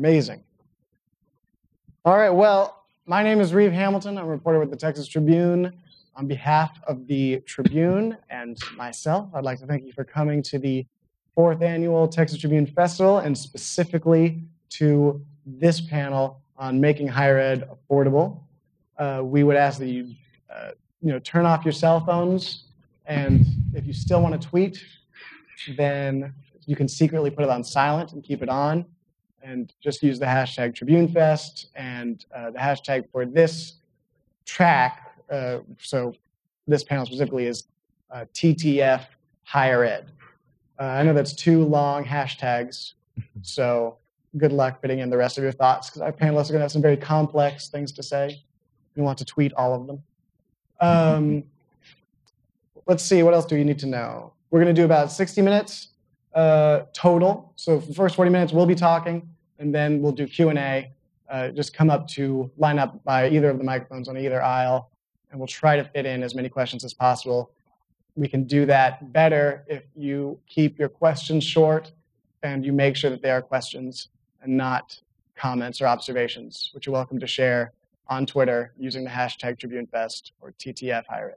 Amazing. All right, well, my name is Reeve Hamilton. I'm a reporter with the Texas Tribune. On behalf of the Tribune and myself, I'd like to thank you for coming to the fourth annual Texas Tribune Festival and specifically to this panel on making higher ed affordable. Uh, we would ask that you, uh, you know, turn off your cell phones, and if you still want to tweet, then you can secretly put it on silent and keep it on, and just use the hashtag TribuneFest and uh, the hashtag for this track. Uh, so this panel specifically is uh, TTF Higher Ed. Uh, I know that's two long hashtags, so good luck fitting in the rest of your thoughts because our panelists are going to have some very complex things to say. You want to tweet all of them. Um, let's see, what else do you need to know? We're going to do about 60 minutes uh, total. So for the first 40 minutes, we'll be talking, and then we'll do Q&A. Uh, just come up to line up by either of the microphones on either aisle, and we'll try to fit in as many questions as possible we can do that better if you keep your questions short and you make sure that they are questions and not comments or observations, which you're welcome to share on Twitter using the hashtag TribuneFest or TTF Higher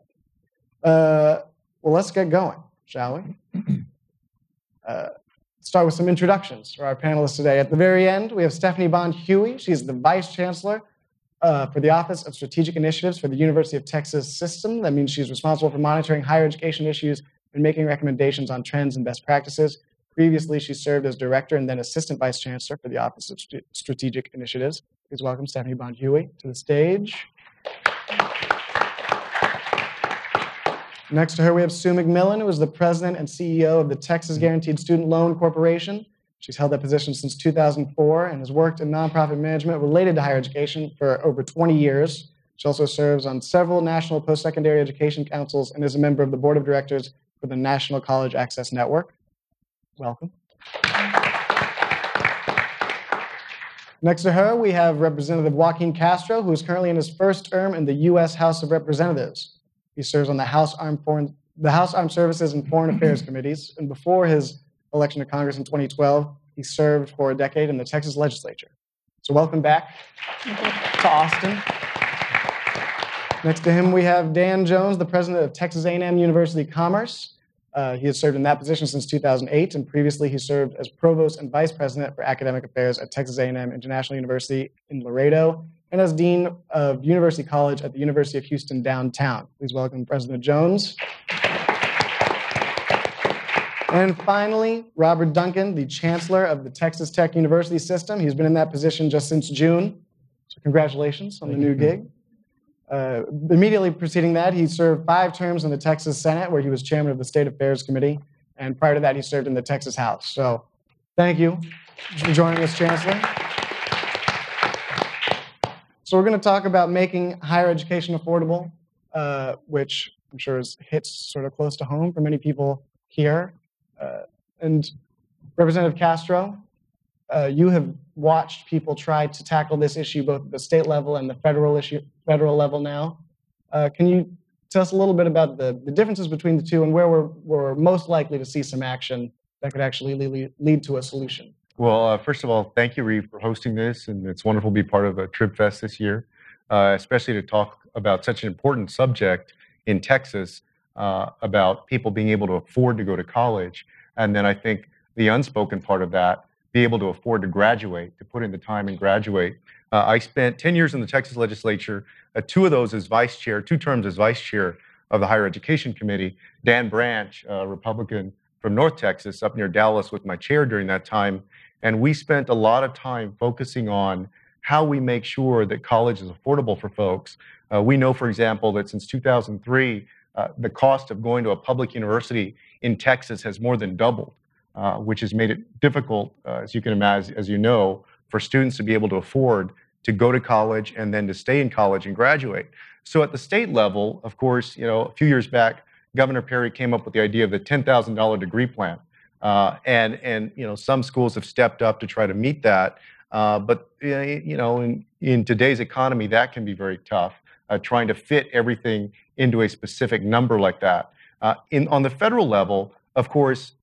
Ed. Uh, well, let's get going, shall we? Uh, start with some introductions for our panelists today. At the very end, we have Stephanie Bond Huey. She's the Vice Chancellor uh, for the Office of Strategic Initiatives for the University of Texas System. That means she's responsible for monitoring higher education issues and making recommendations on trends and best practices. Previously, she served as director and then assistant vice chancellor for the Office of St- Strategic Initiatives. Please welcome Stephanie Bond Huey to the stage. Next to her, we have Sue McMillin, who is the president and CEO of the Texas Guaranteed Student Loan Corporation. She's held that position since 2004 and has worked in nonprofit management related to higher education for over 20 years. She also serves on several national post secondary education councils and is a member of the board of directors for the National College Access Network. Welcome. Next to her, we have Representative Joaquin Castro, who is currently in his first term in the U.S. House of Representatives. He serves on the House Armed, Foreign, the House Armed Services and Foreign Affairs committees, and before his election to Congress in 2012. He served for a decade in the Texas legislature. So welcome back to Austin. Next to him, we have Dan Jones, the president of Texas A&M University Commerce. Uh, he has served in that position since 2008, and previously he served as provost and vice president for academic affairs at Texas A&M International University in Laredo, and as dean of University College at the University of Houston downtown. Please welcome President Jones. And finally, Robert Duncan, the Chancellor of the Texas Tech University System. He's been in that position just since June. So, congratulations on the new gig. Uh, immediately preceding that, he served five terms in the Texas Senate, where he was chairman of the State Affairs Committee. And prior to that, he served in the Texas House. So, thank you for joining us, Chancellor. So, we're going to talk about making higher education affordable, uh, which I'm sure is, hits sort of close to home for many people here. Uh, and Representative Castro, uh, you have watched people try to tackle this issue both at the state level and the federal issue, federal level now. Uh, can you tell us a little bit about the, the differences between the two and where we're, we're most likely to see some action that could actually lead, lead to a solution? Well, uh, first of all, thank you, Reeve, for hosting this, and it's wonderful to be part of a Trib Fest this year, uh, especially to talk about such an important subject in Texas uh, about people being able to afford to go to college. And then I think the unspoken part of that, be able to afford to graduate, to put in the time and graduate. Uh, I spent 10 years in the Texas legislature, uh, two of those as vice chair, two terms as vice chair of the Higher Education Committee. Dan Branch, a Republican from North Texas, up near Dallas, was my chair during that time. And we spent a lot of time focusing on how we make sure that college is affordable for folks. Uh, we know, for example, that since 2003, uh, the cost of going to a public university in Texas has more than doubled, uh, which has made it difficult, uh, as you can imagine, as you know, for students to be able to afford to go to college and then to stay in college and graduate. So at the state level, of course, you know, a few years back, Governor Perry came up with the idea of the $10,000 degree plan. Uh, and, and, you know, some schools have stepped up to try to meet that. Uh, but, you know, in, in today's economy, that can be very tough, uh, trying to fit everything into a specific number like that. Uh, in, on the federal level, of course,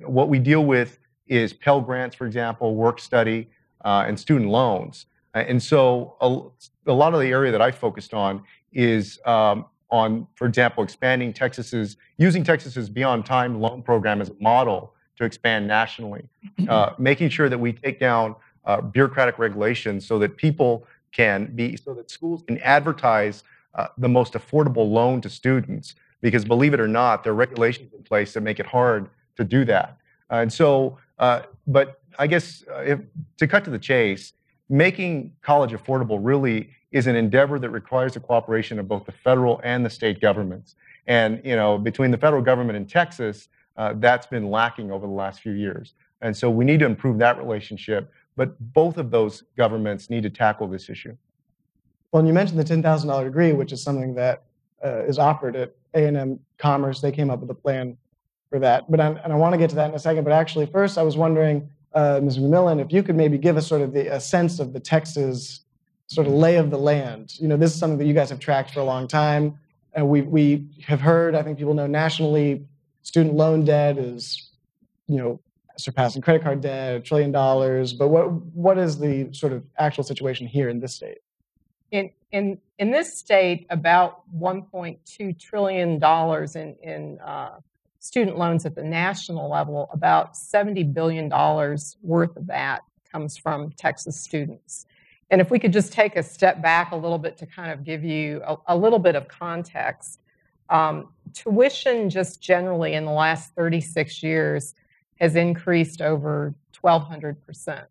what we deal with is Pell Grants, for example, work study, uh, and student loans. And so a, a, lot of the area that I focused on is um, on, for example, expanding Texas's, using Texas's B-On-Time loan program as a model to expand nationally, uh, making sure that we take down uh, bureaucratic regulations so that people can be, so that schools can advertise uh, the most affordable loan to students. Because believe it or not, there are regulations in place that make it hard to do that. and so, uh, but I guess uh, if, to cut to the chase, making college affordable really is an endeavor that requires the cooperation of both the federal and the state governments. And you know, between the federal government and Texas, uh, that's been lacking over the last few years. And so we need to improve that relationship. But both of those governments need to tackle this issue. Well, and you mentioned the ten thousand dollar degree, which is something that uh, is offered at A and M Commerce. They came up with a plan for that. But I, and I want to get to that in a second. But actually, first, I was wondering uh, Ms. McMillin, if you could maybe give us sort of the, a sense of the Texas sort of lay of the land. You know, this is something that you guys have tracked for a long time. And we, we have heard, I think people know nationally, student loan debt is, you know, surpassing credit card debt, a trillion dollars. But what, what is the sort of actual situation here in this state? In, in, in this state, about $1.2 trillion in, in uh, student loans at the national level, about $70 billion worth of that comes from Texas students. And if we could just take a step back a little bit to kind of give you a, a little bit of context, um, tuition just generally in the last 36 years has increased over 1,200%.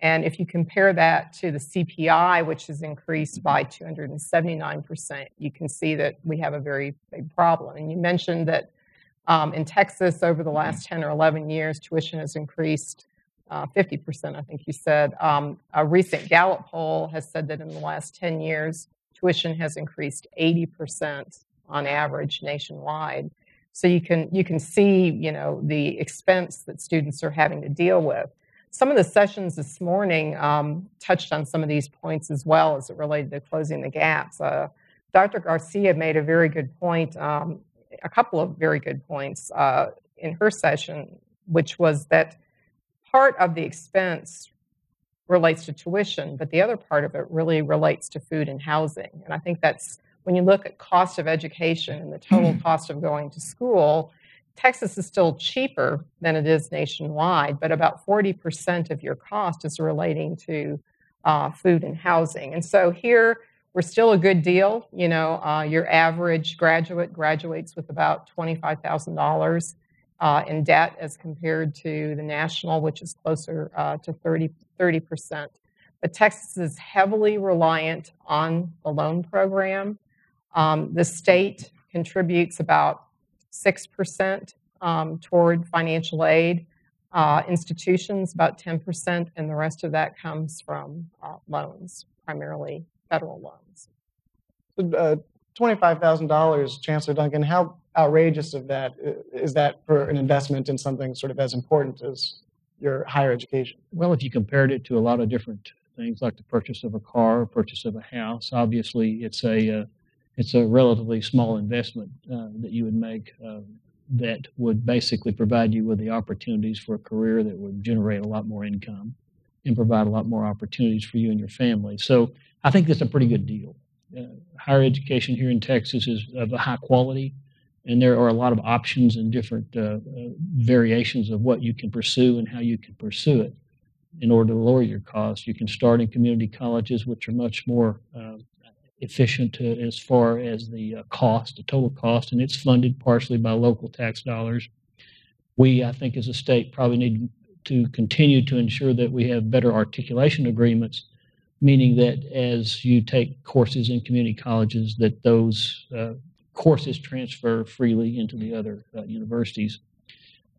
And if you compare that to the CPI, which has increased by 279%, you can see that we have a very big problem. And you mentioned that um, in Texas, over the last 10 or 11 years, tuition has increased uh, 50%, I think you said. Um, a recent Gallup poll has said that in the last 10 years, tuition has increased 80% on average nationwide. So you can you can see you know the expense that students are having to deal with. Some of the sessions this morning um, touched on some of these points as well as it related to closing the gaps. Uh, Dr. Garcia made a very good point um, a couple of very good points uh, in her session, which was that part of the expense relates to tuition, but the other part of it really relates to food and housing. And I think that's when you look at cost of education and the total cost of going to school, Texas is still cheaper than it is nationwide, but about 40% of your cost is relating to uh, food and housing. And so here, we're still a good deal. You know, uh, your average graduate graduates with about $25,000 uh, in debt as compared to the national, which is closer uh, to 30, 30%. But Texas is heavily reliant on the loan program. Um, the state contributes about 6% um, toward financial aid. Uh, institutions about 10%, and the rest of that comes from uh, loans, primarily federal loans. Uh, $25,000, Chancellor Duncan, how outrageous of that is that for an investment in something sort of as important as your higher education? Well, if you compared it to a lot of different things like the purchase of a car, purchase of a house, obviously it's a uh, it's a relatively small investment uh, that you would make uh, that would basically provide you with the opportunities for a career that would generate a lot more income and provide a lot more opportunities for you and your family. So I think that's a pretty good deal. Uh, higher education here in Texas is of a high quality, and there are a lot of options and different uh, uh, variations of what you can pursue and how you can pursue it in order to lower your costs. You can start in community colleges, which are much more uh, efficient to, as far as the uh, cost, the total cost, and it's funded partially by local tax dollars. We, I think, as a state, probably need to continue to ensure that we have better articulation agreements meaning that as you take courses in community colleges, that those uh, courses transfer freely into the other uh, universities.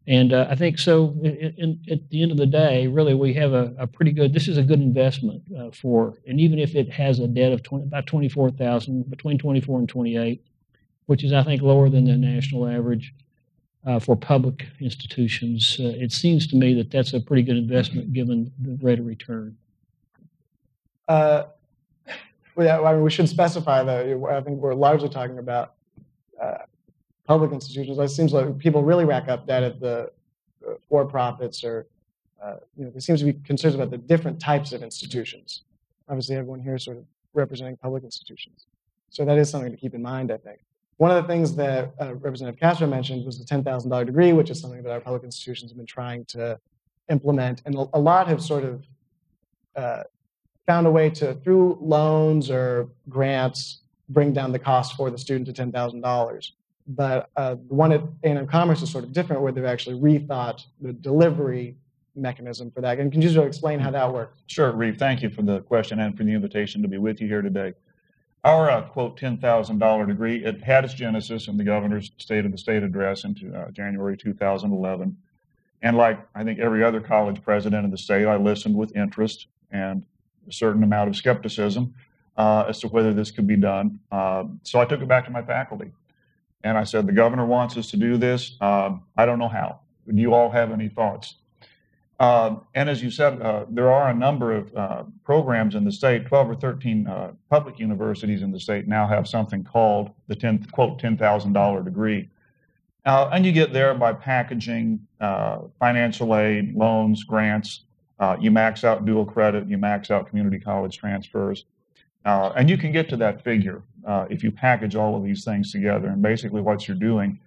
And uh, I think so. In, in, at the end of the day, really, we have a, a pretty good. This is a good investment uh, for, and even if it has a debt of 20, about twenty four thousand, between twenty four and twenty eight, which is I think lower than the national average uh, for public institutions, uh, it seems to me that that's a pretty good investment given the rate of return. Uh, well, yeah, I mean, we should specify that I think we're largely talking about uh, public institutions. It seems like people really rack up debt at the uh, for-profits or uh, you know, there seems to be concerns about the different types of institutions. Obviously, everyone here is sort of representing public institutions. So that is something to keep in mind, I think. One of the things that uh, Representative Castro mentioned was the $10,000 degree, which is something that our public institutions have been trying to implement. And a lot have sort of uh, found a way to, through loans or grants, bring down the cost for the student to $10,000. But uh, the one at A&M Commerce is sort of different, where they've actually rethought the delivery mechanism for that. And can you just explain how that works? Sure, Reeve. Thank you for the question and for the invitation to be with you here today. Our uh, quote $10,000 degree, it had its genesis in the governor's State of the State address in uh, January 2011. And like I think every other college president in the state, I listened with interest and a certain amount of skepticism uh, as to whether this could be done. Uh, so I took it back to my faculty. And I said, the governor wants us to do this. Uh, I don't know how. Do you all have any thoughts? Uh, and as you said, uh, there are a number of uh, programs in the state. 12 or 13 uh, public universities in the state now have something called the 10, quote, $10,000 degree. And you get there by packaging financial aid, loans, grants. you max out dual credit, you max out community college transfers. And you can get to that figure if you package all of these things together. And basically, what you're doing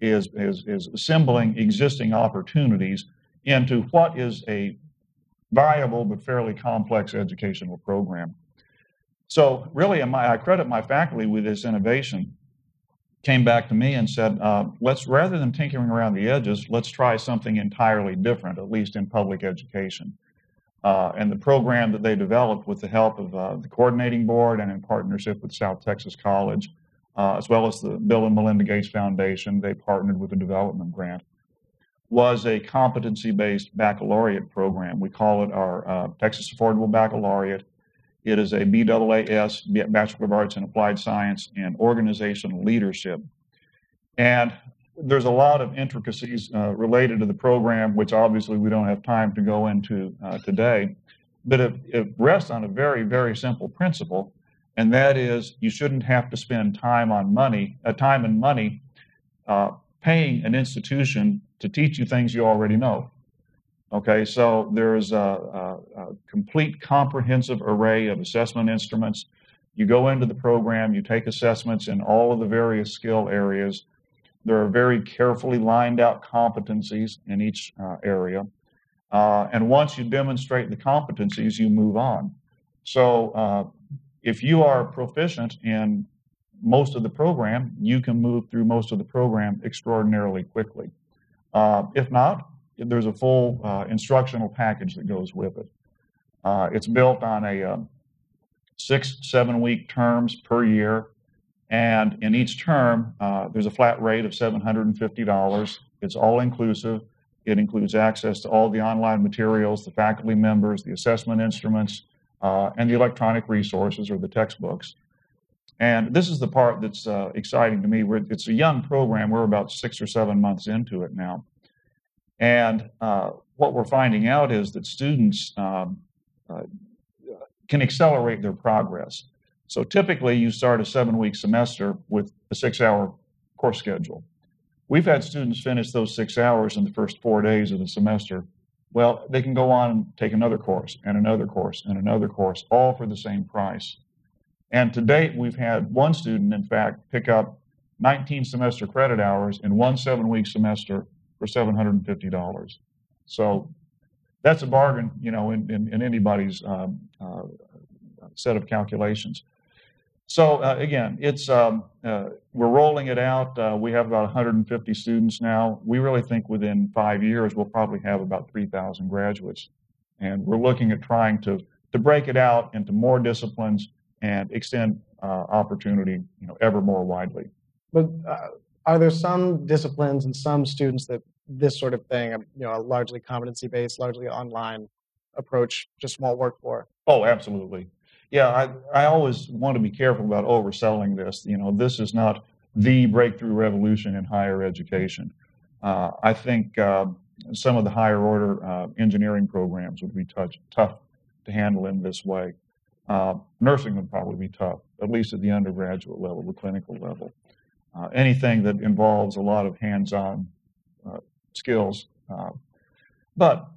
is, is, is assembling existing opportunities into what is a viable but fairly complex educational program. So, really, my, I credit my faculty with this innovation. Came back to me and said, uh, let's rather than tinkering around the edges, let's try something entirely different, at least in public education. Uh, and the program that they developed with the help of uh, the coordinating board and in partnership with South Texas College, uh, as well as the Bill and Melinda Gates Foundation, they partnered with a development grant was a competency based baccalaureate program. We call it our uh, Texas Affordable Baccalaureate. It is a BAAS, Bachelor of Arts in Applied Science and Organizational Leadership. And there's a lot of intricacies uh, related to the program, which obviously we don't have time to go into uh, today. But it, it, rests on a very, very simple principle, and that is you shouldn't have to spend time on money, uh, time and money uh, paying an institution to teach you things you already know. Okay, so there's a, a, a, complete comprehensive array of assessment instruments. You go into the program, you take assessments in all of the various skill areas. There are very carefully lined out competencies in each uh, area. Uh, and once you demonstrate the competencies, you move on. So uh, if you are proficient in most of the program, you can move through most of the program extraordinarily quickly. Uh, if not, there's a full uh, instructional package that goes with it. Uh, it's built on a six, seven week terms per year. And in each term, uh, there's a flat rate of $750. It's all inclusive. It includes access to all the online materials, the faculty members, the assessment instruments, uh, and the electronic resources or the textbooks. And this is the part that's uh, exciting to me. We're, it's a young program. We're about six or seven months into it now. And uh, what we're finding out is that students um, uh, can accelerate their progress. So typically, you start a seven week semester with a six hour course schedule. We've had students finish those six hours in the first four days of the semester. Well, they can go on and take another course and another course and another course, all for the same price. And to date, we've had one student, in fact, pick up 19 semester credit hours in one seven week semester for $750. So that's a bargain, you know, in, in, in anybody's um, uh, set of calculations. So uh, again, it's um, uh, we're rolling it out. Uh, we have about 150 students now. We really think within five years we'll probably have about 3,000 graduates, and we're looking at trying to to break it out into more disciplines and extend uh, opportunity, you know, ever more widely. But uh, are there some disciplines and some students that this sort of thing, um, you know, a largely competency-based, largely online approach just won't work for? Oh, absolutely. Yeah, I, I always want to be careful about overselling this. You know, this is not the breakthrough revolution in higher education. Uh, I think uh, some of the higher order uh, engineering programs would be touch, tough to handle in this way. Uh, nursing would probably be tough, at least at the undergraduate level, the clinical level. Uh, anything that involves a lot of hands-on uh, skills. But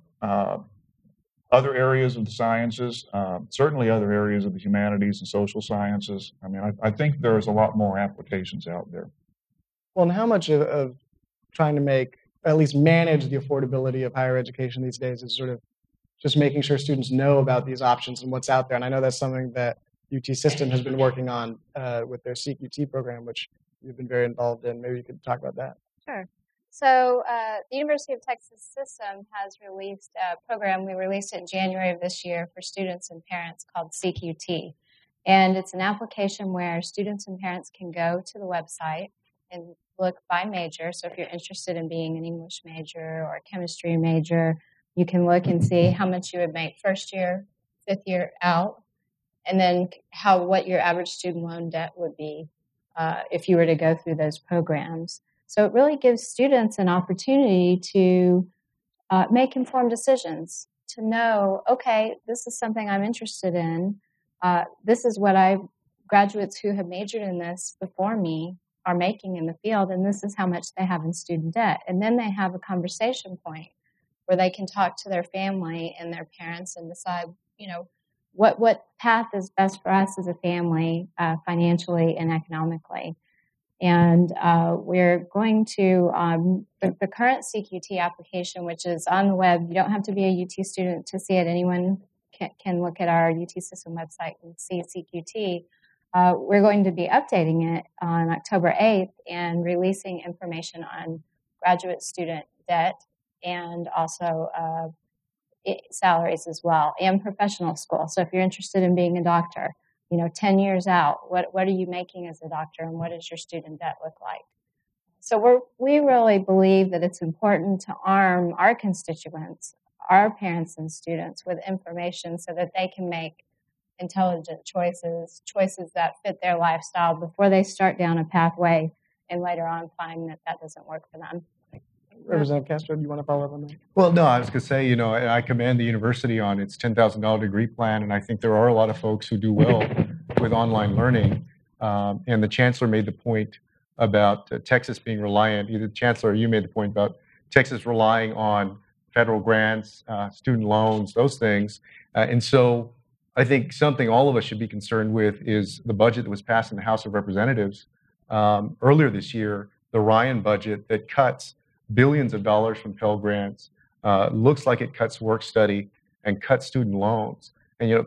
other areas of the sciences, uh, certainly other areas of the humanities and social sciences. I mean, I, I think there's a lot more applications out there. Well, and how much of, of trying to make, at least manage the affordability of higher education these days is sort of just making sure students know about these options and what's out there. And I know that's something that UT System has been working on uh, with their seekUT program, which you've been very involved in. Maybe you could talk about that. Sure. So uh, the University of Texas System has released a program. We released it in January of this year for students and parents called seekUT. And it's an application where students and parents can go to the website and look by major. So if you're interested in being an English major or a chemistry major, you can look and see how much you would make first year, fifth year out, and then how what your average student loan debt would be uh, if you were to go through those programs. So it really gives students an opportunity to uh, make informed decisions, to know, okay, this is something I'm interested in. Uh, this is what I graduates who have majored in this before me are making in the field, and this is how much they have in student debt. And then they have a conversation point where they can talk to their family and their parents and decide, you know, what what path is best for us as a family, uh, financially and economically. And uh, we're going to, um, the, the, current seekUT application, which is on the web, you don't have to be a UT student to see it. Anyone can, can look at our UT system website and see seekUT. Uh, we're going to be updating it on October 8th and releasing information on graduate student debt and also uh, salaries as well and professional school. So if you're interested in being a doctor, you know 10 years out what, what are you making as a doctor and what does your student debt look like? So we're, we really believe that it's important to arm our constituents our parents and students with information so that they can make intelligent choices choices that fit their lifestyle before they start down a pathway and later on find that that doesn't work for them Representative Castro, do you want to follow up on that? Well, no, I was going to say, you know, I commend the university on its $10,000 degree plan, and I think there are a lot of folks who do well with online learning. Um, and the chancellor made the point about uh, Texas being reliant. Either the chancellor or you made the point about Texas relying on federal grants, uh, student loans, those things. Uh, and so I think something all of us should be concerned with is the budget that was passed in the House of Representatives um, earlier this year, the Ryan budget that cuts billions of dollars from Pell Grants. Uh, looks like it cuts work study and cuts student loans. And you know,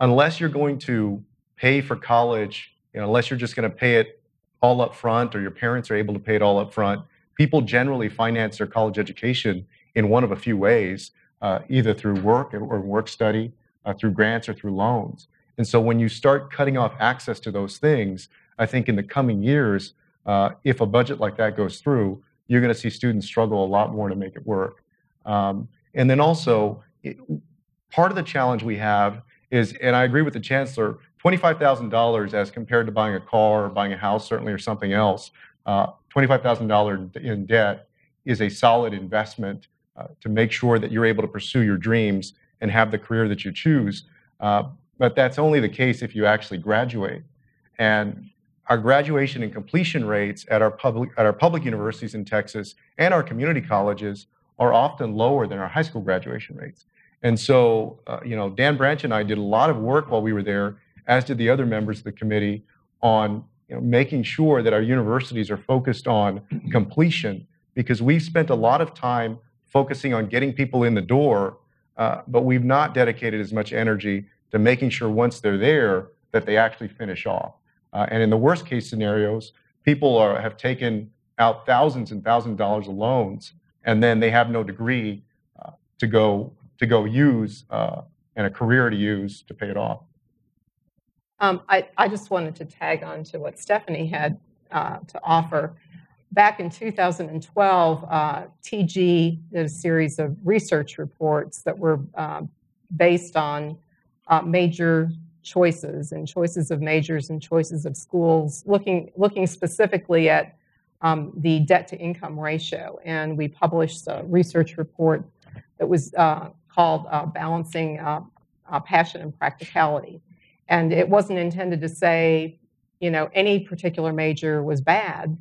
unless you're going to pay for college, you know, unless you're just going to pay it all up front or your parents are able to pay it all up front, people generally finance their college education in one of a few ways, uh, either through work or work study, uh, through grants or through loans. And so when you start cutting off access to those things, I think in the coming years, uh, if a budget like that goes through, you're going to see students struggle a lot more to make it work. Um, and then also, it, part of the challenge we have is, and I agree with the chancellor, $25,000 as compared to buying a car or buying a house, certainly, or something else, uh, $25,000 in debt is a solid investment uh, to make sure that you're able to pursue your dreams and have the career that you choose. Uh, but that's only the case if you actually graduate. And our graduation and completion rates at our public at our public universities in Texas and our community colleges are often lower than our high school graduation rates. And so, uh, you know, Dan Branch and I did a lot of work while we were there, as did the other members of the committee, on you know, making sure that our universities are focused on completion because we've spent a lot of time focusing on getting people in the door, uh, but we've not dedicated as much energy to making sure once they're there that they actually finish off. Uh, and in the worst case scenarios, people are, have taken out thousands and thousands of dollars of loans, and then they have no degree uh, to go to go use uh, and a career to use to pay it off. Um, I, I just wanted to tag on to what Stephanie had uh, to offer. Back in 2012, uh, TG did a series of research reports that were uh, based on major choices and choices of majors and choices of schools, looking, looking specifically at um, the debt to income ratio. And we published a research report that was uh, called uh, Balancing uh, uh Passion and Practicality. And it wasn't intended to say, you know, any particular major was bad,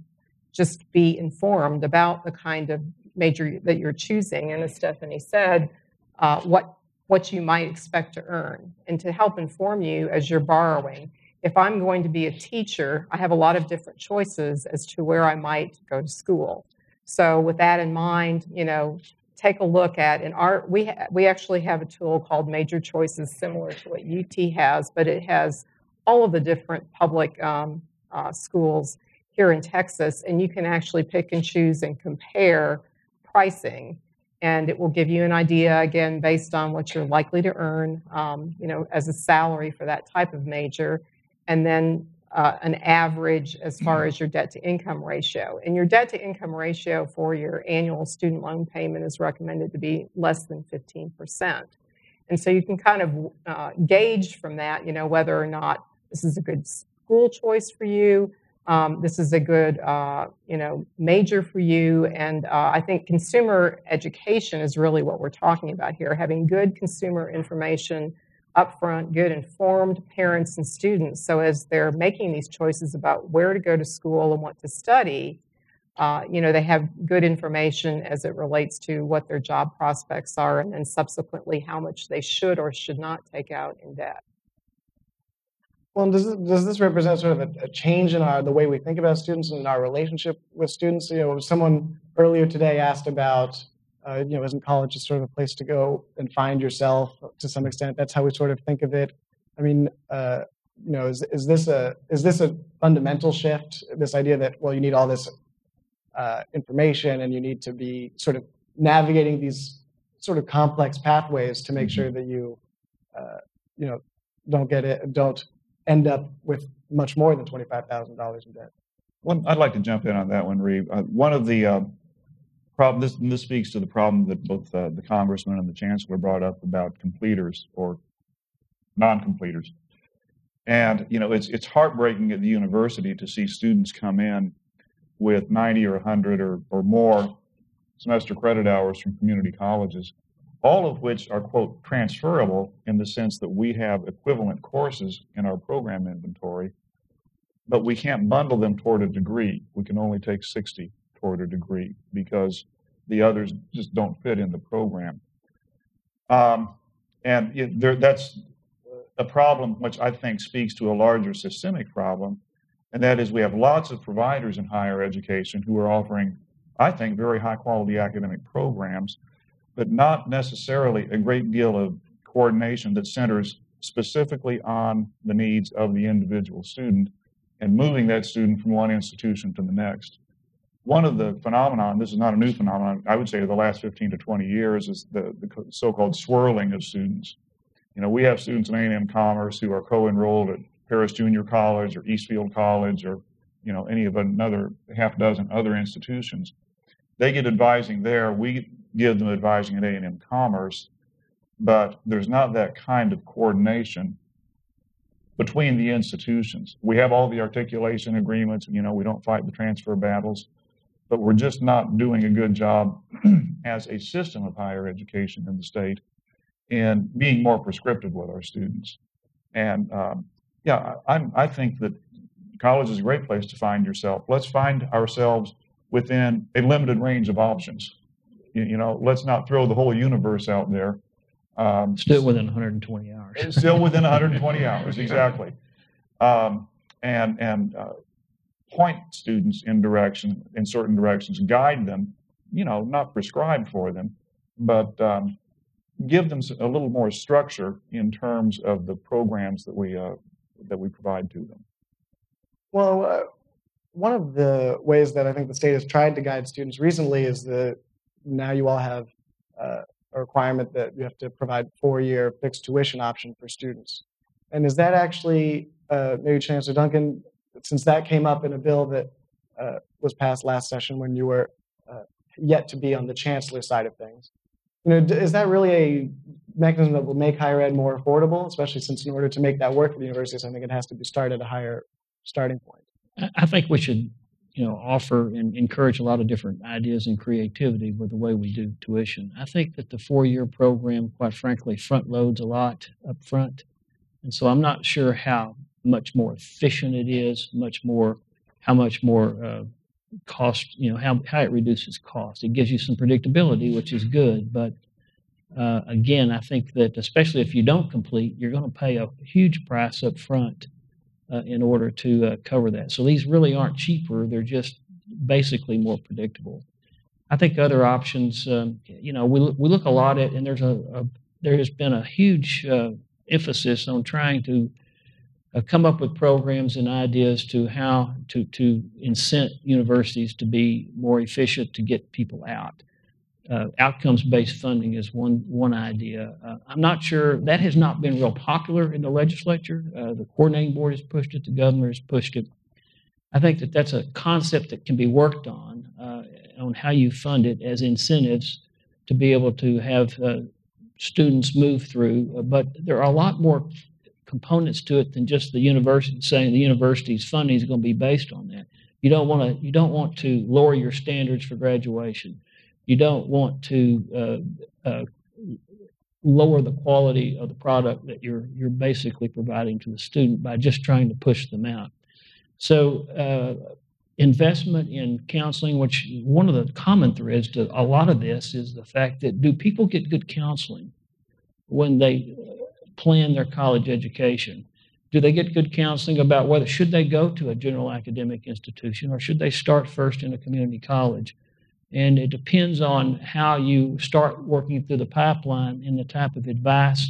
just be informed about the kind of major that you're choosing. And as Stephanie said, uh, what what you might expect to earn, and to help inform you as you're borrowing. If I'm going to be a teacher, I have a lot of different choices as to where I might go to school. So with that in mind, you know, take a look at in our we ha- we actually have a tool called Major Choices, similar to what UT has, but it has all of the different public um, uh, schools here in Texas, and you can actually pick and choose and compare pricing, and it will give you an idea again based on what you're likely to earn, um, you know, as a salary for that type of major, and then uh, an average as far as your debt to income ratio. And your debt to income ratio for your annual student loan payment is recommended to be less than 15%. And so you can kind of uh, gauge from that, you know, whether or not this is a good school choice for you. Um, this is a good, uh, you know, major for you. And uh, I think consumer education is really what we're talking about here, having good consumer information upfront, good informed parents and students. So as they're making these choices about where to go to school and what to study, uh, you know, they have good information as it relates to what their job prospects are, and then subsequently how much they should or should not take out in debt. Well, does this, does this represent sort of a, a, change in our the way we think about students and our relationship with students? You know, someone earlier today asked about uh, you know, isn't college just sort of a place to go and find yourself to some extent? That's how we sort of think of it. I mean, uh, you know, is, is this a is this a fundamental shift? This idea that well, you need all this uh, information and you need to be sort of navigating these sort of complex pathways to make mm-hmm. sure that you, uh, you know, don't get it, don't end up with much more than twenty five thousand dollars in debt. Well, I'd like to jump in on that one, Reeve. Uh, one of the um, problem, this, this speaks to the problem that both uh, the congressman and the chancellor brought up about completers or non-completers. And, you know, it's, it's heartbreaking at the university to see students come in with 90 or 100 or, or more semester credit hours from community colleges, all of which are, quote, transferable in the sense that we have equivalent courses in our program inventory, but we can't bundle them toward a degree. We can only take 60 toward a degree because the others just don't fit in the program. Um, and it, there, that's a problem which I think speaks to a larger systemic problem, and that is we have lots of providers in higher education who are offering, I think, very high quality academic programs, but not necessarily a great deal of coordination that centers specifically on the needs of the individual student and moving that student from one institution to the next one of the phenomenon, this is not a new phenomenon, I would say the last 15 to 20 years is the, the so-called swirling of students. You know, we have students in A&M Commerce who are co-enrolled at Paris Junior College or Eastfield College or, you know, any of another half dozen other institutions. They get advising there. We give them advising at A&M Commerce, but there's not that kind of coordination between the institutions. We have all the articulation agreements. You know, we don't fight the transfer battles but we're just not doing a good job as a system of higher education in the state in being more prescriptive with our students. And um, yeah, I, I think that college is a great place to find yourself. Let's find ourselves within a limited range of options. You, you know, let's not throw the whole universe out there. Um, still within 120 hours. still within 120 hours, exactly. Um, and and uh, point students in direction in certain directions, guide them, you know, not prescribe for them, but um, give them a little more structure in terms of the programs that we uh, that we provide to them. Well, uh, one of the ways that I think the state has tried to guide students recently is that now you all have uh, a requirement that you have to provide four-year fixed tuition option for students. And is that actually, uh, maybe Chancellor Duncan, since that came up in a bill that uh, was passed last session when you were uh, yet to be on the chancellor side of things, you know, is that really a mechanism that will make higher ed more affordable, especially since in order to make that work for the universities, I think it has to be started at a higher starting point. I think we should, you know, offer and encourage a lot of different ideas and creativity with the way we do tuition. I think that the four-year program, quite frankly, front loads a lot up front. And so I'm not sure how much more efficient it is, much more, how much more uh, cost, you know, how, how it reduces cost. It gives you some predictability, which is good, but uh, again, I think that especially if you don't complete, you're going to pay a huge price up front uh, in order to uh, cover that. So these really aren't cheaper; they're just basically more predictable. I think other options, um, you know, we we look a lot at, and there's a, a there has been a huge uh, emphasis on trying to uh, come up with programs and ideas to how to to incent universities to be more efficient to get people out. Uh, outcomes-based funding is one one idea. Uh, I'm not sure that has not been real popular in the legislature. Uh, the coordinating board has pushed it. The governor has pushed it. I think that that's a concept that can be worked on uh, on how you fund it as incentives to be able to have uh, students move through. Uh, but there are a lot more components to it than just the university saying the university's funding is going to be based on that. You don't want to you don't want to lower your standards for graduation. You don't want to uh, uh, lower the quality of the product that you're you're basically providing to the student by just trying to push them out. So uh, investment in counseling, which one of the common threads to a lot of this is the fact that do people get good counseling when they plan their college education? Do they get good counseling about whether should they go to a general academic institution or should they start first in a community college? And it depends on how you start working through the pipeline and the type of advice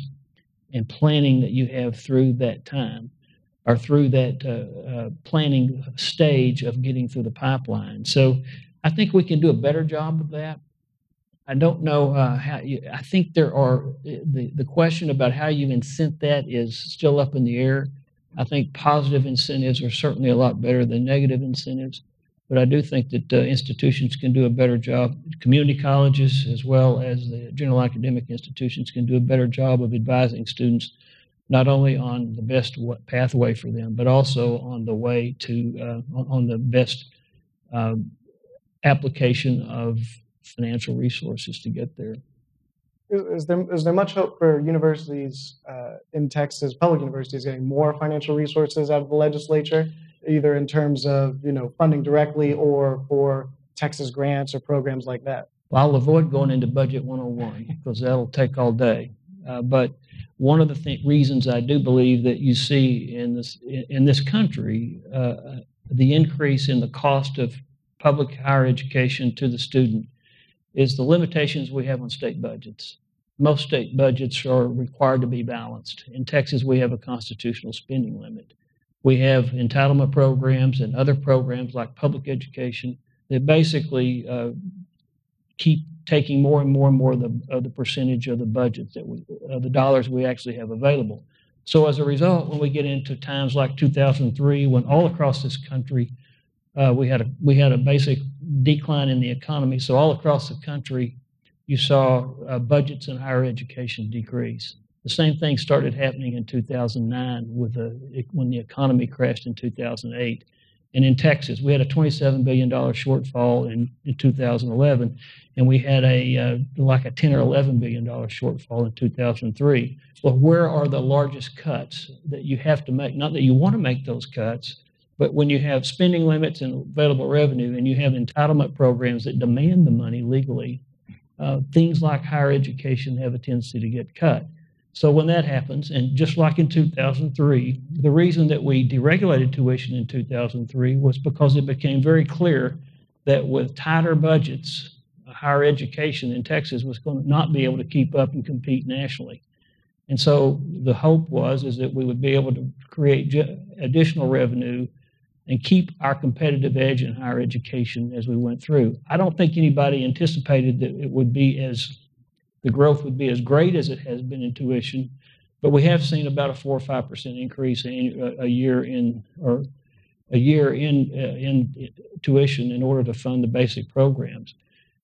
and planning that you have through that time or through that uh, uh, planning stage of getting through the pipeline. So I think we can do a better job of that. I don't know uh, how you, I think there are the, the question about how you incent that is still up in the air. I think positive incentives are certainly a lot better than negative incentives, but I do think that uh, institutions can do a better job. Community colleges, as well as the general academic institutions, can do a better job of advising students not only on the best pathway for them, but also on the way to uh, on the best um, application of financial resources to get there. Is, there is there much hope for universities uh, in Texas, public universities, getting more financial resources out of the legislature, either in terms of you know funding directly or for Texas grants or programs like that? Well, I'll avoid going into budget 101 because that'll take all day. Uh, but one of the th- reasons I do believe that you see in this in this country uh, the increase in the cost of public higher education to the student is the limitations we have on state budgets. Most state budgets are required to be balanced. In Texas, we have a constitutional spending limit. We have entitlement programs and other programs like public education that basically uh, keep taking more and more and more of the, of the percentage of the budget that we, the dollars we actually have available. So as a result, when we get into times like 2003, when all across this country uh, we had a we had a basic decline in the economy, so all across the country, you saw uh, budgets in higher education decrease. The same thing started happening in 2009 with the, when the economy crashed in 2008. And in Texas, we had a $27 billion shortfall in, in 2011, and we had a uh, like a 10 or 11 billion dollar shortfall in 2003. Well, where are the largest cuts that you have to make? Not that you want to make those cuts, but when you have spending limits and available revenue, and you have entitlement programs that demand the money legally, uh, things like higher education have a tendency to get cut. So when that happens, and just like in 2003, the reason that we deregulated tuition in 2003 was because it became very clear that with tighter budgets, higher education in Texas was going to not be able to keep up and compete nationally. And so the hope was is that we would be able to create additional revenue and keep our competitive edge in higher education as we went through. I don't think anybody anticipated that it would be as the growth would be as great as it has been in tuition, but we have seen about a four or five percent increase in, a year in or a year in uh, in tuition in order to fund the basic programs.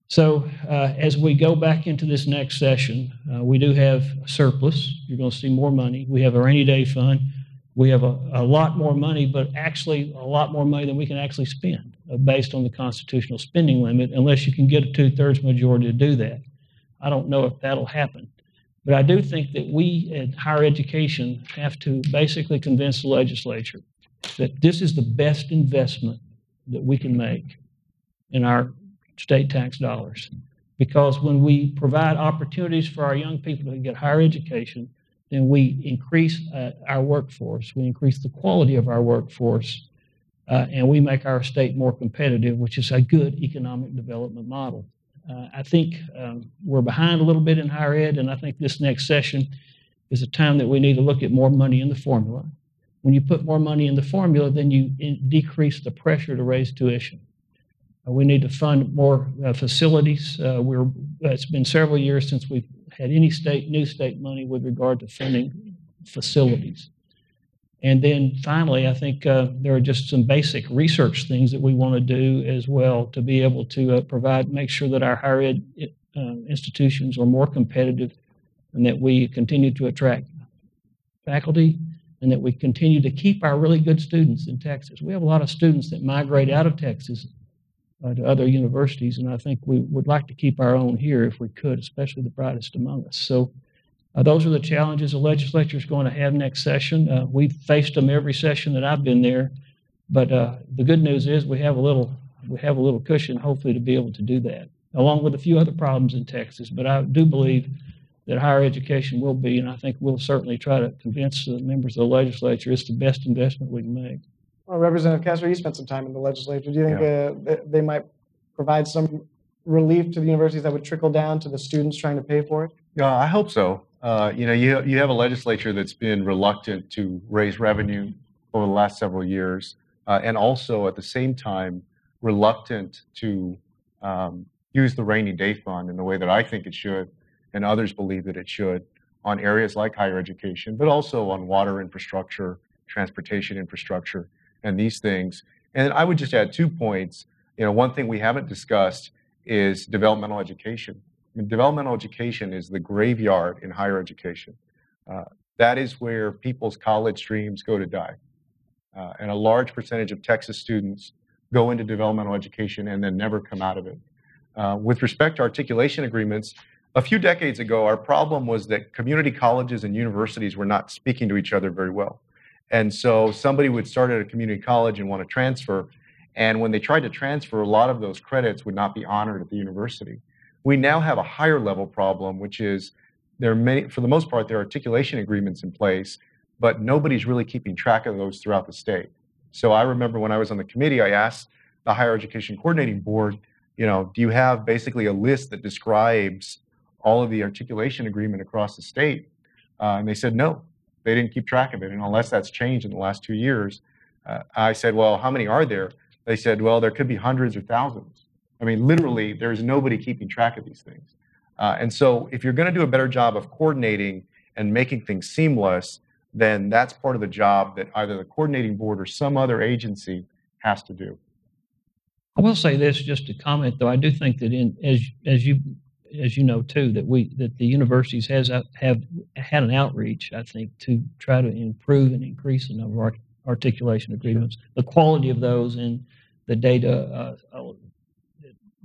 So uh, as we go back into this next session, uh, we do have a surplus. You're going to see more money. We have a rainy day fund we have a, a lot more money, but actually a lot more money than we can actually spend uh, based on the constitutional spending limit, unless you can get a two thirds majority to do that. I don't know if that'll happen. But I do think that we at higher education have to basically convince the legislature that this is the best investment that we can make in our state tax dollars. because when we provide opportunities for our young people to get higher education, then we increase uh, our workforce, we increase the quality of our workforce, uh, and we make our state more competitive, which is a good economic development model. Uh, I think um, we're behind a little bit in higher ed, and I think this next session is a time that we need to look at more money in the formula. When you put more money in the formula, then you decrease the pressure to raise tuition. Uh, we need to fund more uh, facilities. Uh, we're, it's been several years since we've had any state, new state money with regard to funding facilities. And then finally, I think uh, there are just some basic research things that we want to do as well to be able to uh, provide, make sure that our higher ed uh, institutions are more competitive and that we continue to attract faculty and that we continue to keep our really good students in Texas. We have a lot of students that migrate out of Texas uh, to other universities, and I think we would like to keep our own here if we could, especially the brightest among us. So uh, those are the challenges the legislature is going to have next session. Uh, we've faced them every session that I've been there, but uh, the good news is we have a little we have a little cushion, hopefully, to be able to do that, along with a few other problems in Texas. But I do believe that higher education will be, and I think we'll certainly try to convince the members of the legislature it's the best investment we can make. Well, Representative Castro, you spent some time in the legislature. Do you think yeah. uh, they might provide some relief to the universities that would trickle down to the students trying to pay for it? Yeah, I hope so. Uh, you know, you, you have a legislature that's been reluctant to raise revenue over the last several years, uh, and also at the same time reluctant to um, use the rainy day fund in the way that I think it should and others believe that it should on areas like higher education, but also on water infrastructure, transportation infrastructure, and these things. And I would just add two points. You know, one thing we haven't discussed is developmental education. Developmental education is the graveyard in higher education. Uh, that is where people's college dreams go to die. Uh, and a large percentage of Texas students go into developmental education and then never come out of it. Uh, with respect to articulation agreements, a few decades ago, our problem was that community colleges and universities were not speaking to each other very well. And so somebody would start at a community college and want to transfer. And when they tried to transfer, a lot of those credits would not be honored at the university. We now have a higher level problem, which is there are many, for the most part, there are articulation agreements in place, but nobody's really keeping track of those throughout the state. So I remember when I was on the committee, I asked the Higher Education Coordinating Board, you know, do you have basically a list that describes all of the articulation agreement across the state? Uh, and they said no, they didn't keep track of it. And unless that's changed in the last two years, uh, I said, well, how many are there? They said, well, there could be hundreds or thousands. I mean, literally, there's nobody keeping track of these things. Uh, and so, if you're going to do a better job of coordinating and making things seamless, then that's part of the job that either the coordinating board or some other agency has to do. I will say this just to comment, though. I do think that in as as you as you know too, that we that the universities has have had an outreach, I think, to try to improve and increase the number of articulation agreements, the quality of those, and the data uh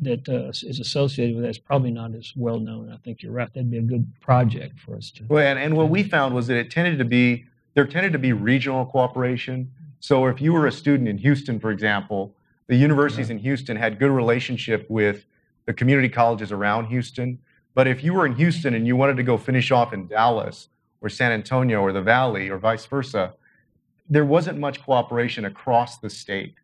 that uh, is associated with that is probably not as well known. I think you're right; that'd be a good project for us to. Well, and, and what we found was that it tended to be there tended to be regional cooperation. So if you were a student in Houston, for example, the universities yeah. in Houston had good relationship with the community colleges around Houston. But if you were in Houston and you wanted to go finish off in Dallas or San Antonio or the Valley or vice versa, there wasn't much cooperation across the state.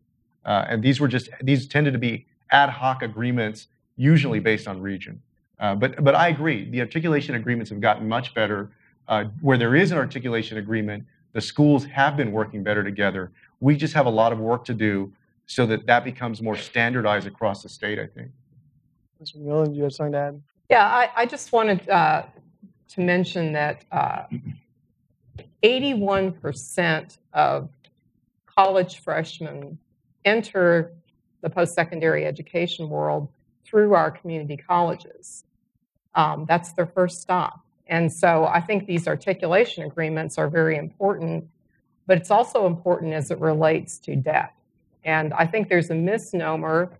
Uh, and these were just, these tended to be ad hoc agreements, usually based on region. Uh, but, but I agree, the articulation agreements have gotten much better. Uh, where there is an articulation agreement, the schools have been working better together. We just have a lot of work to do so that that becomes more standardized across the state, I think. Mr. McMillin, do you have something to add? Yeah, I, I just wanted uh, to mention that uh, 81% of college freshmen enter the post secondary education world through our community colleges. Um, that's their first stop. And so I think these articulation agreements are very important, but it's also important as it relates to debt. And I think there's a misnomer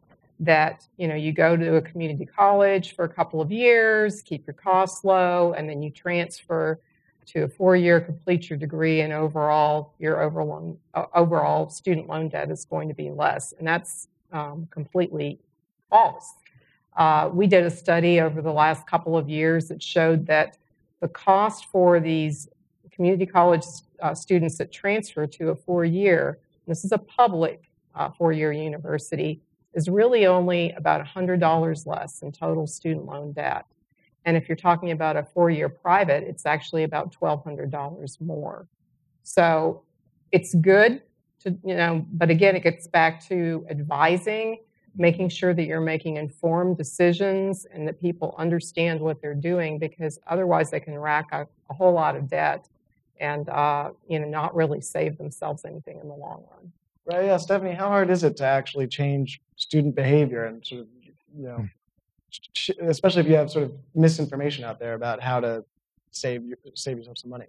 that you know you go to a community college for a couple of years keep your costs low and then you transfer to a four-year complete your degree and overall your overall overall student loan debt is going to be less and that's um, completely false Uh, we did a study over the last couple of years that showed that the cost for these community college uh, students that transfer to a four-year, this is a public uh, four-year university, is really only about $100 less in total student loan debt. And if you're talking about a four-year private, it's actually about $1,200 more. So it's good to, you know, but again, it gets back to advising, making sure that you're making informed decisions and that people understand what they're doing because otherwise they can rack a, a whole lot of debt and, uh, you know, not really save themselves anything in the long run. Right. Yeah, Stephanie, how hard is it to actually change student behavior and sort of, you know, especially if you have sort of misinformation out there about how to save save yourself some money?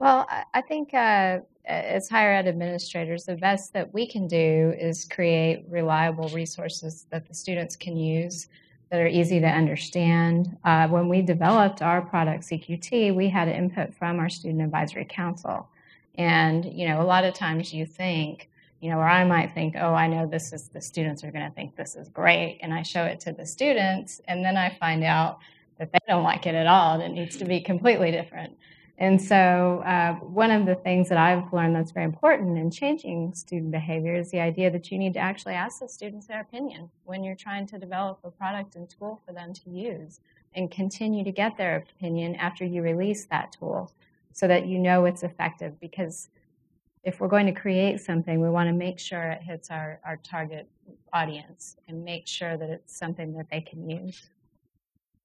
Well, I think uh, as higher ed administrators, the best that we can do is create reliable resources that the students can use that are easy to understand. Uh, when we developed our product seekUT, we had input from our Student Advisory Council. And, you know, a lot of times you think, you know, or I might think, oh, I know this is, the students are going to think this is great. And I show it to the students, and then I find out that they don't like it at all, and it needs to be completely different. And so, uh, one of the things that I've learned that's very important in changing student behavior is the idea that you need to actually ask the students their opinion when you're trying to develop a product and tool for them to use and continue to get their opinion after you release that tool so that you know it's effective. Because if we're going to create something, we want to make sure it hits our, our target audience and make sure that it's something that they can use.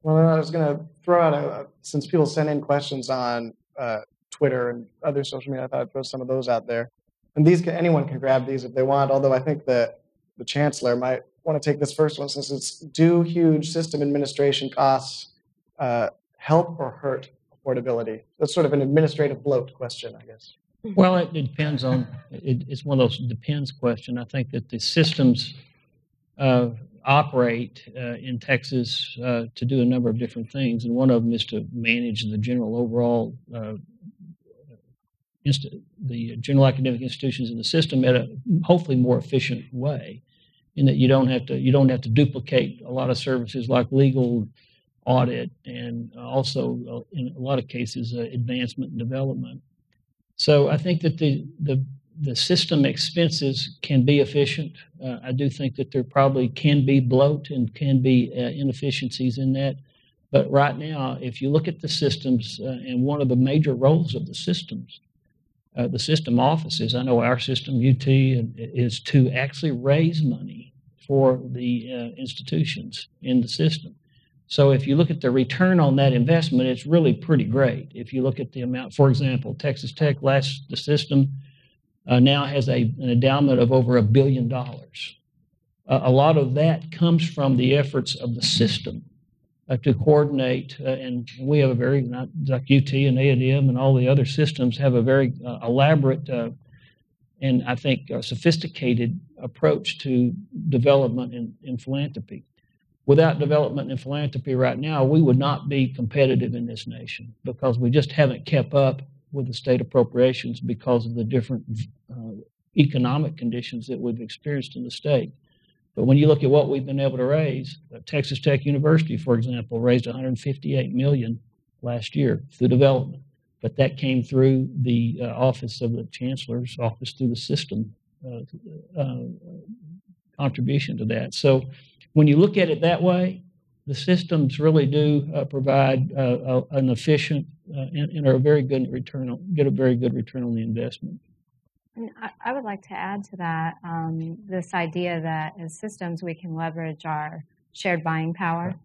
Well, I was going to throw out a, since people send in questions on uh, Twitter and other social media. I thought I'd throw some of those out there. And these can, anyone can grab these if they want. Although I think that the chancellor might want to take this first one since it's do huge system administration costs uh, help or hurt affordability? That's sort of an administrative bloat question, I guess. Well, it, it depends on. It, it's one of those depends question. I think that the systems uh, operate uh, in Texas uh, to do a number of different things, and one of them is to manage the general overall uh, inst- the general academic institutions in the system at a hopefully more efficient way, in that you don't have to you don't have to duplicate a lot of services like legal, audit, and also uh, in a lot of cases uh, advancement and development. So I think that the the the system expenses can be efficient. Uh, I do think that there probably can be bloat and can be uh, inefficiencies in that. But right now, if you look at the systems, uh, and one of the major roles of the systems, uh, the system offices, I know our system, UT, is to actually raise money for the uh, institutions in the system. So if you look at the return on that investment, it's really pretty great. If you look at the amount, for example, Texas Tech last the system uh, now has a, an endowment of over a billion dollars. Uh, a lot of that comes from the efforts of the system uh, to coordinate, uh, and we have a very, like UT and A&M and all the other systems have a very uh, elaborate uh, and I think sophisticated approach to development and, and philanthropy. Without development and philanthropy right now, we would not be competitive in this nation because we just haven't kept up with the state appropriations because of the different uh, economic conditions that we've experienced in the state. But when you look at what we've been able to raise, uh, Texas Tech University, for example, raised 158 million last year through development. But that came through the uh, office of the chancellor's office through the system uh, uh, contribution to that. So when you look at it that way, the systems really do uh, provide uh, an efficient uh, and, and, are a very good return on, get a very good return on the investment. And I, I would like to add to that um, this idea that as systems we can leverage our shared buying power.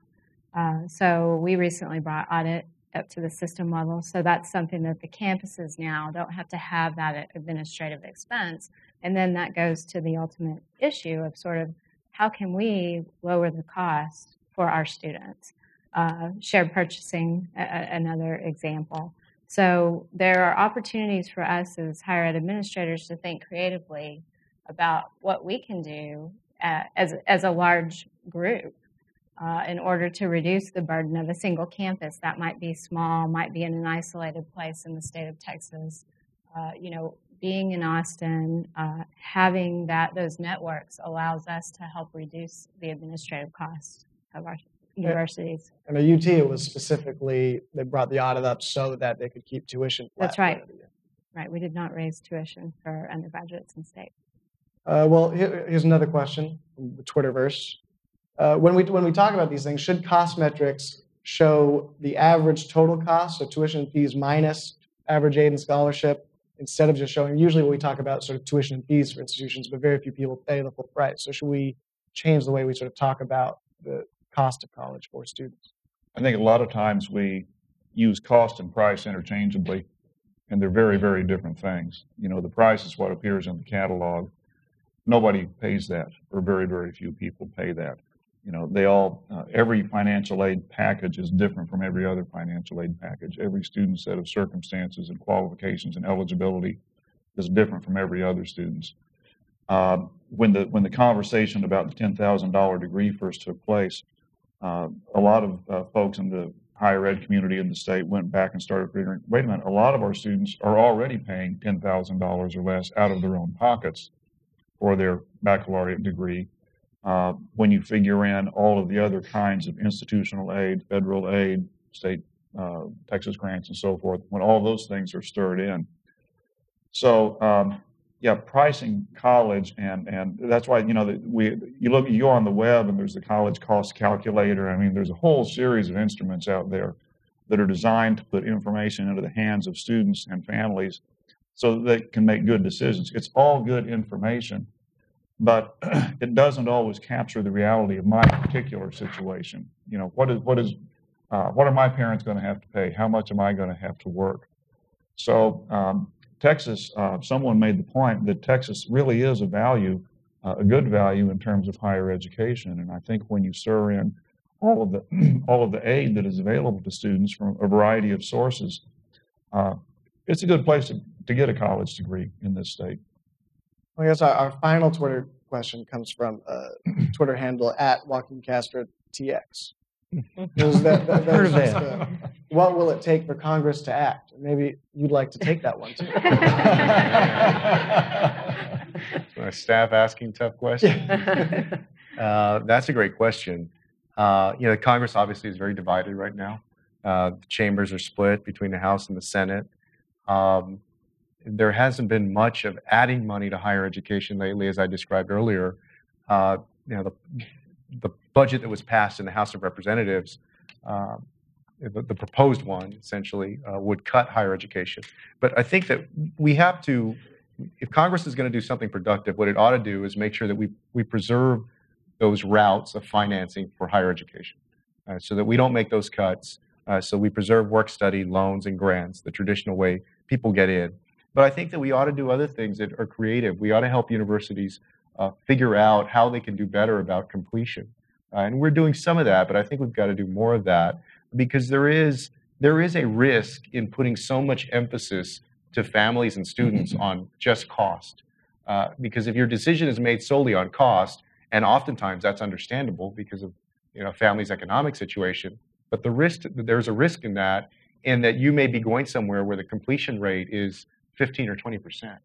Uh, so we recently brought audit up to the system level. So that's something that the campuses now don't have to have that administrative expense. And then that goes to the ultimate issue of sort of how can we lower the cost for our students. Uh, shared purchasing, a, another example. So there are opportunities for us as higher ed administrators to think creatively about what we can do uh, as, as a large group uh, in order to reduce the burden of a single campus that might be small, might be in an isolated place in the state of Texas. Uh, you know, being in Austin, uh, having that those networks allows us to help reduce the administrative costs. Of our universities. And at UT, it was specifically they brought the audit up so that they could keep tuition flat. That's right. for the year. Right, we did not raise tuition for undergraduates in state. Uh, well, here, here's another question from the Twitterverse. Uh, when we when we talk about these things, should cost metrics show the average total cost of tuition and fees minus average aid and scholarship instead of just showing? Usually, we talk about sort of tuition and fees for institutions, but very few people pay the full price. So, should we change the way we sort of talk about the cost of college for students? I think a lot of times we use cost and price interchangeably, and they're very, very different things. You know, the price is what appears in the catalog. Nobody pays that, or very, very few people pay that. You know, they all, uh, every financial aid package is different from every other financial aid package. Every student's set of circumstances and qualifications and eligibility is different from every other student's. Um, when the when the conversation about the ten thousand dollar degree first took place, uh, a lot of uh, folks in the higher ed community in the state went back and started figuring, wait a minute, a lot of our students are already paying $10,000 or less out of their own pockets for their baccalaureate degree. Uh, when you figure in all of the other kinds of institutional aid, federal aid, state uh, Texas grants, and so forth, when all those things are stirred in. So, um, yeah, pricing college, and and that's why you know we you look you go on the web and there's the college cost calculator. I mean, there's a whole series of instruments out there that are designed to put information into the hands of students and families so that they can make good decisions. It's all good information, but it doesn't always capture the reality of my particular situation. You know, what is what is uh, what are my parents going to have to pay? How much am I going to have to work? So um, Texas, uh, someone made the point that Texas really is a value, uh, a good value in terms of higher education. And I think when you stir in all of the all of the aid that is available to students from a variety of sources, uh, it's a good place to, to get a college degree in this state. I guess our, our final Twitter question comes from a Twitter handle at Joaquin TX. Those- that- that- Heard of that. just, uh, what will it take for Congress to act? Maybe you'd like to take that one too. My staff asking tough questions. Uh, that's a great question. Uh, you know, Congress obviously is very divided right now. Uh, the chambers are split between the House and the Senate. Um, there hasn't been much of adding money to higher education lately, as I described earlier. Uh, you know, the, the budget that was passed in the House of Representatives, uh, the, the proposed one essentially, uh, would cut higher education. But I think that we have to, if Congress is going to do something productive, what it ought to do is make sure that we, we preserve those routes of financing for higher education uh, so that we don't make those cuts. Uh, so we preserve work study, loans, and grants, the traditional way people get in. But I think that we ought to do other things that are creative. We ought to help universities uh, figure out how they can do better about completion. Uh, and we're doing some of that, but I think we've got to do more of that because there is there is a risk in putting so much emphasis to families and students on just cost. Uh, because if your decision is made solely on cost, and oftentimes that's understandable because of you know family's economic situation, but the risk there's a risk in that in that you may be going somewhere where the completion rate is 15 or 20 percent,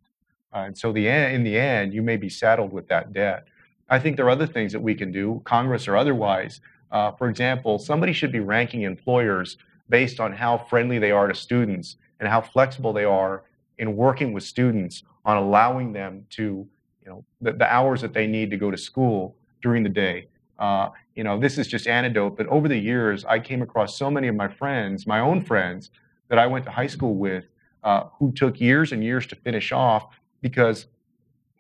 uh, and so the in the end you may be saddled with that debt. I think there are other things that we can do, Congress or otherwise. Uh, for example, somebody should be ranking employers based on how friendly they are to students and how flexible they are in working with students on allowing them to, you know, the, the hours that they need to go to school during the day. Uh, you know, this is just anecdote, but over the years, I came across so many of my friends, my own friends, that I went to high school with, uh, who took years and years to finish off because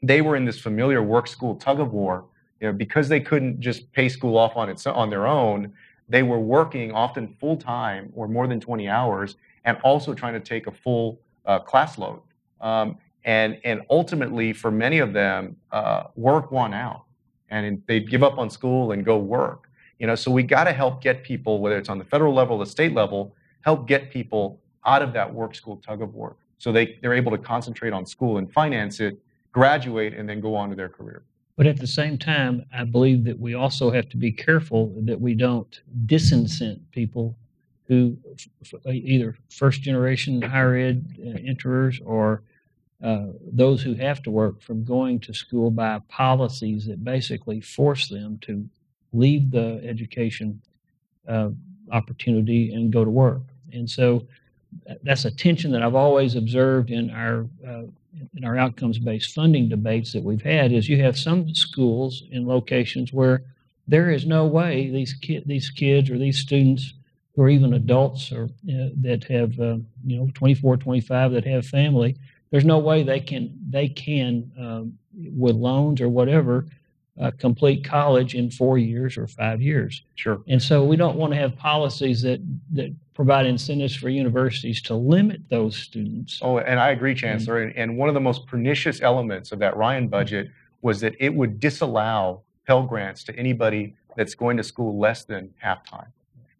they were in this familiar work school tug of war. You know, because they couldn't just pay school off on its on their own, they were working often full time or more than 20 hours, and also trying to take a full uh, class load. Um, and and ultimately, for many of them, uh, work won out, and they'd give up on school and go work. You know, so we got to help get people, whether it's on the federal level, or the state level, help get people out of that work school tug of war, so they they're able to concentrate on school and finance it, graduate, and then go on to their career. But at the same time, I believe that we also have to be careful that we don't disincent people who either first generation higher ed uh, enterers or uh, those who have to work from going to school by policies that basically force them to leave the education uh, opportunity and go to work. And so that's a tension that I've always observed in our uh, in our outcomes-based funding debates that we've had. Is you have some schools in locations where there is no way these kid these kids or these students or even adults or uh, that have uh, you know 24 25 that have family there's no way they can they can um, with loans or whatever uh, complete college in four years or five years Sure. and so we don't want to have policies that that provide incentives for universities to limit those students Oh, and I agree, Chancellor. And, and one of the most pernicious elements of that Ryan budget was that it would disallow Pell Grants to anybody that's going to school less than half time.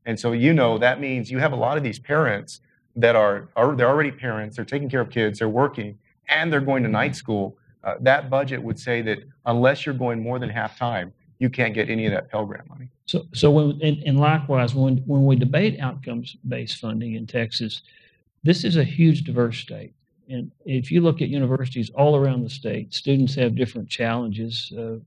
And so, you know, that means you have a lot of these parents that are, are they're already parents, they're taking care of kids, they're working, and they're going to night school. Uh, that budget would say that unless you're going more than half time, you can't get any of that Pell Grant money. So, so when, and, and likewise, when, when we debate outcomes-based funding in Texas, this is a huge diverse state. And if you look at universities all around the state, students have different challenges. Uh,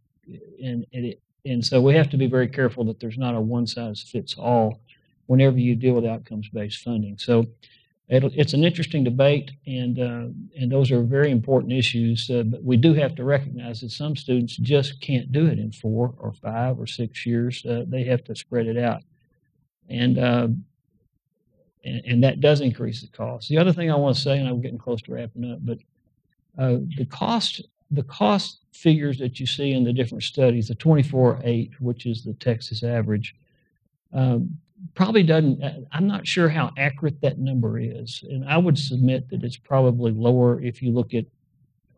and, and, it, and so we have to be very careful that there's not a one-size-fits-all whenever you deal with outcomes-based funding. So it's an interesting debate, and, uh, and those are very important issues. Uh, but we do have to recognize that some students just can't do it in four or five or six years. Uh, they have to spread it out. And, uh, and, and that does increase the cost. The other thing I want to say, and I'm getting close to wrapping up, but uh, the cost the cost figures that you see in the different studies, the 24-8, which is the Texas average, um, probably doesn't. uh, I'm not sure how accurate that number is, and I would submit that it's probably lower if you look at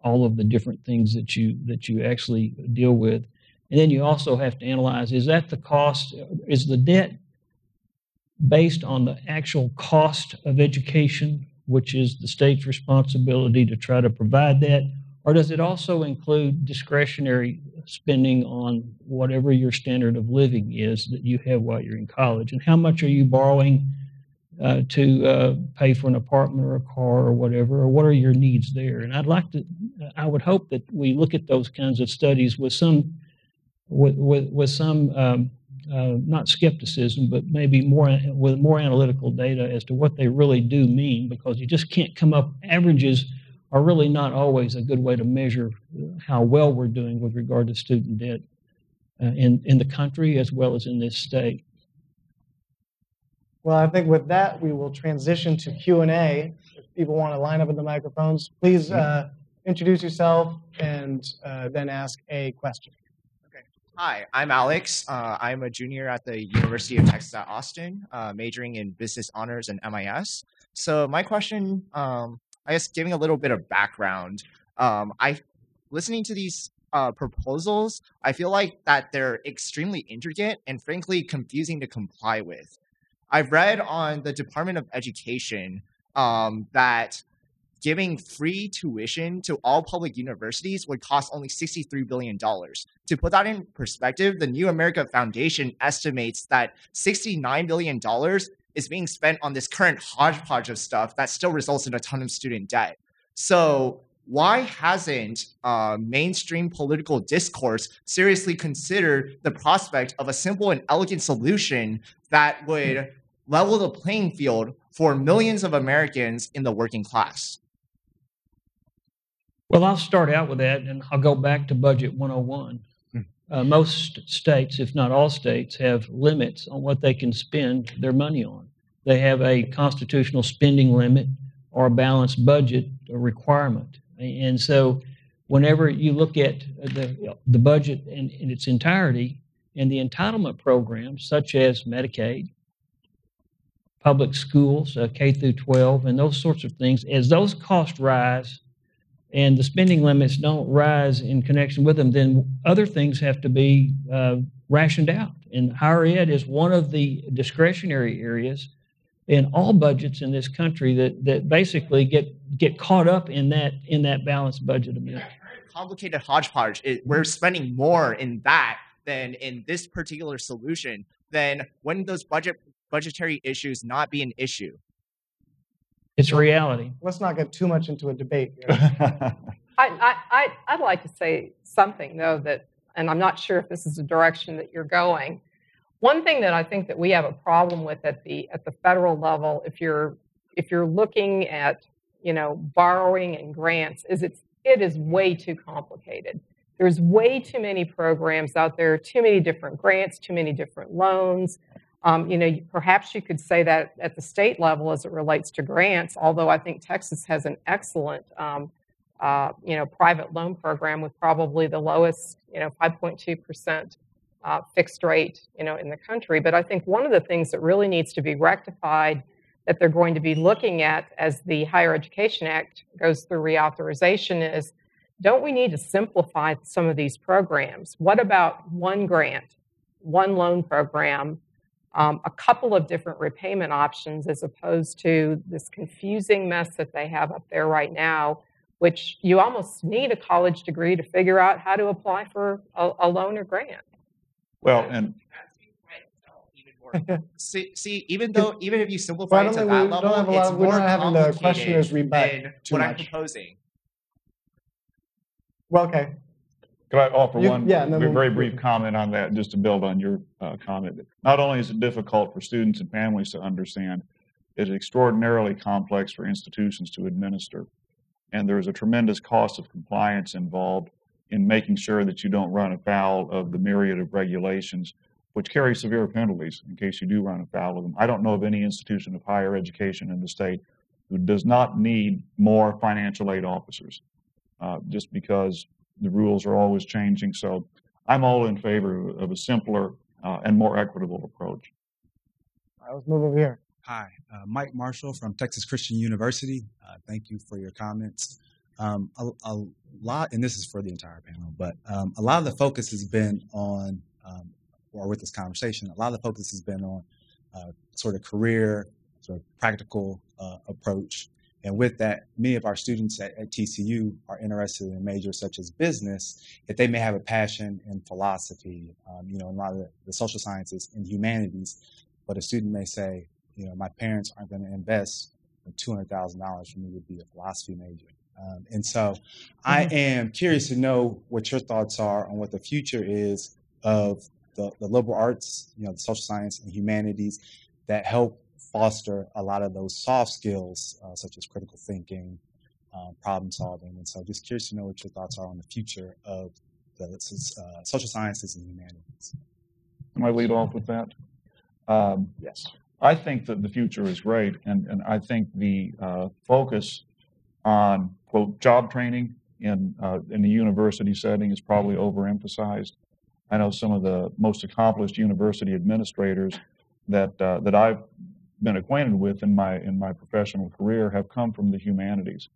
all of the different things that you that you actually deal with, and then you also have to analyze: is that the cost? Is the debt based on the actual cost of education, which is the state's responsibility to try to provide that, or does it also include discretionary spending on whatever your standard of living is that you have while you're in college? And how much are you borrowing uh, to uh, pay for an apartment or a car or whatever? Or what are your needs there? And I'd like to, I would hope that we look at those kinds of studies with some, with, with, with some, um, uh, not skepticism, but maybe more with more analytical data as to what they really do mean, because you just can't come up averages are really not always a good way to measure how well we're doing with regard to student debt uh, in, in the country as well as in this state. Well, I think with that, we will transition to Q&A. If people want to line up at the microphones, please uh, introduce yourself and uh, then ask a question. Hi, I'm Alex. Uh, I'm a junior at the University of Texas at Austin, uh, majoring in business honors and MIS. So my question, um, I guess, giving a little bit of background, um, I listening to these uh, proposals, I feel like that they're extremely intricate and frankly confusing to comply with. I've read on the Department of Education um, that giving free tuition to all public universities would cost only $63 billion. To put that in perspective, the New America Foundation estimates that $69 billion is being spent on this current hodgepodge of stuff that still results in a ton of student debt. So, why hasn't uh, mainstream political discourse seriously considered the prospect of a simple and elegant solution that would level the playing field for millions of Americans in the working class? Well, I'll start out with that and I'll go back to Budget 101. Uh, most states, if not all states, have limits on what they can spend their money on. They have a constitutional spending limit or a balanced budget requirement. And so, whenever you look at the, the budget in, in its entirety and the entitlement programs, such as Medicaid, public schools, uh, K through 12, and those sorts of things, as those costs rise, and the spending limits don't rise in connection with them, then other things have to be uh, rationed out. And higher ed is one of the discretionary areas in all budgets in this country that, that basically get get caught up in that in that balanced budget amount. Complicated hodgepodge. It, we're spending more in that than in this particular solution. Then when those budget budgetary issues not be an issue? It's reality. Let's not get too much into a debate here. I, I, I, I'd like to say something, though, that and I'm not sure if this is the direction that you're going. One thing that I think that we have a problem with at the at the federal level, if you're if you're looking at you know borrowing and grants, is it's it is way too complicated. There's way too many programs out there, too many different grants, too many different loans. Um, you know, perhaps you could say that at the state level as it relates to grants, although I think Texas has an excellent, um, uh, you know, private loan program with probably the lowest, you know, 5.2% uh, fixed rate, you know, in the country. But I think one of the things that really needs to be rectified that they're going to be looking at as the Higher Education Act goes through reauthorization is don't we need to simplify some of these programs? What about one grant, one loan program, um, a couple of different repayment options as opposed to this confusing mess that they have up there right now, which you almost need a college degree to figure out how to apply for a, a loan or grant. Well, and see, see, even though even if you simplify it to that we don't level, have a it's lot of- we're more not having the complicated questioners rebut than too what I'm proposing. Well, okay. Could I offer You- one yeah, then very brief comment on that, just to build on your uh, comment? Not only is it difficult for students and families to understand, it's extraordinarily complex for institutions to administer. And there is a tremendous cost of compliance involved in making sure that you don't run afoul of the myriad of regulations, which carry severe penalties in case you do run afoul of them. I don't know of any institution of higher education in the state who does not need more financial aid officers, uh, just because the rules are always changing. So I'm all in favor of a simpler uh, and more equitable approach. All right, let's move over here. Hi, uh, Mike Marshall from Texas Christian University. Uh, thank you for your comments. Um, a, a lot, and this is for the entire panel, but um, a lot of the focus has been on, um, or with this conversation, a lot of the focus has been on uh, sort of career, sort of practical uh, approach. And with that, many of our students at, at TCU are interested in majors such as business, if they may have a passion in philosophy, um, you know, in a lot of the, the social sciences and humanities, but a student may say, you know, my parents aren't going to invest two hundred thousand dollars for me to be a philosophy major. Um, and so, I am curious to know what your thoughts are on what the future is of the, the liberal arts, you know, the social science and humanities that help foster a lot of those soft skills, uh, such as critical thinking, uh, problem solving. And so, just curious to know what your thoughts are on the future of the uh, social sciences and humanities. Can I lead off with that? Um, Yes. I think that the future is great, and, and I think the uh, focus on quote job training in uh, in the university setting is probably overemphasized. I know some of the most accomplished university administrators that uh, that I've been acquainted with in my in my professional career have come from the humanities.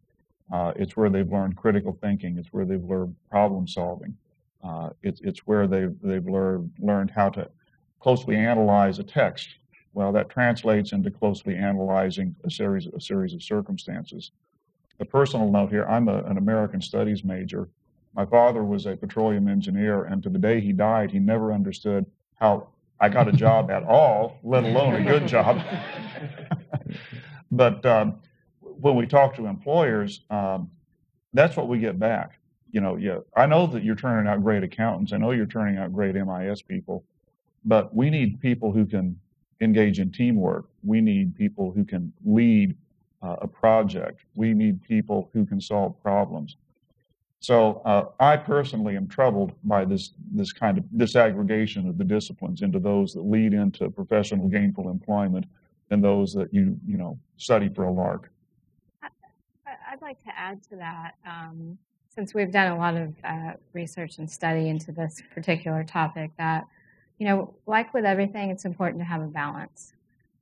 Uh, it's where they've learned critical thinking. It's where they've learned problem solving. Uh, it's it's where they've they've learned learned how to closely analyze a text. Well, that translates into closely analyzing a series a series of circumstances. A personal note here: I'm a, an American Studies major. My father was a petroleum engineer, and to the day he died, he never understood how I got a job at all, let alone a good job. but um, when we talk to employers, um, that's what we get back. You know, yeah, I know that you're turning out great accountants. I know you're turning out great MIS people, but we need people who can engage in teamwork. We need people who can lead uh, a project. We need people who can solve problems. So uh, I personally am troubled by this this kind of disaggregation of the disciplines into those that lead into professional gainful employment and those that you you know study for a lark. I'd like to add to that, um, since we've done a lot of uh, research and study into this particular topic, that, you know, like with everything, it's important to have a balance.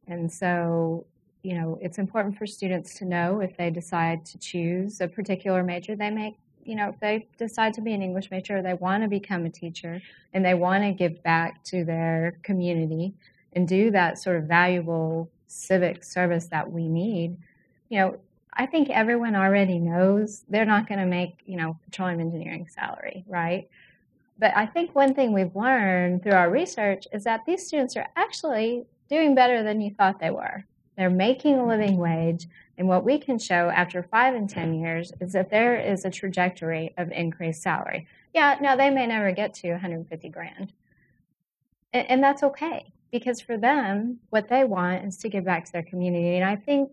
And so, you know, it's important for students to know if they decide to choose a particular major, they make, you know, if they decide to be an English major, they want to become a teacher and they want to give back to their community and do that sort of valuable civic service that we need, you know, I think everyone already knows they're not going to make, you know, petroleum engineering salary, right? But I think one thing we've learned through our research is that these students are actually doing better than you thought they were. They're making a living wage. And what we can show after five and 10 years is that there is a trajectory of increased salary. Yeah, now they may never get to 150 grand. And, and that's okay because for them, what they want is to give back to their community. And I think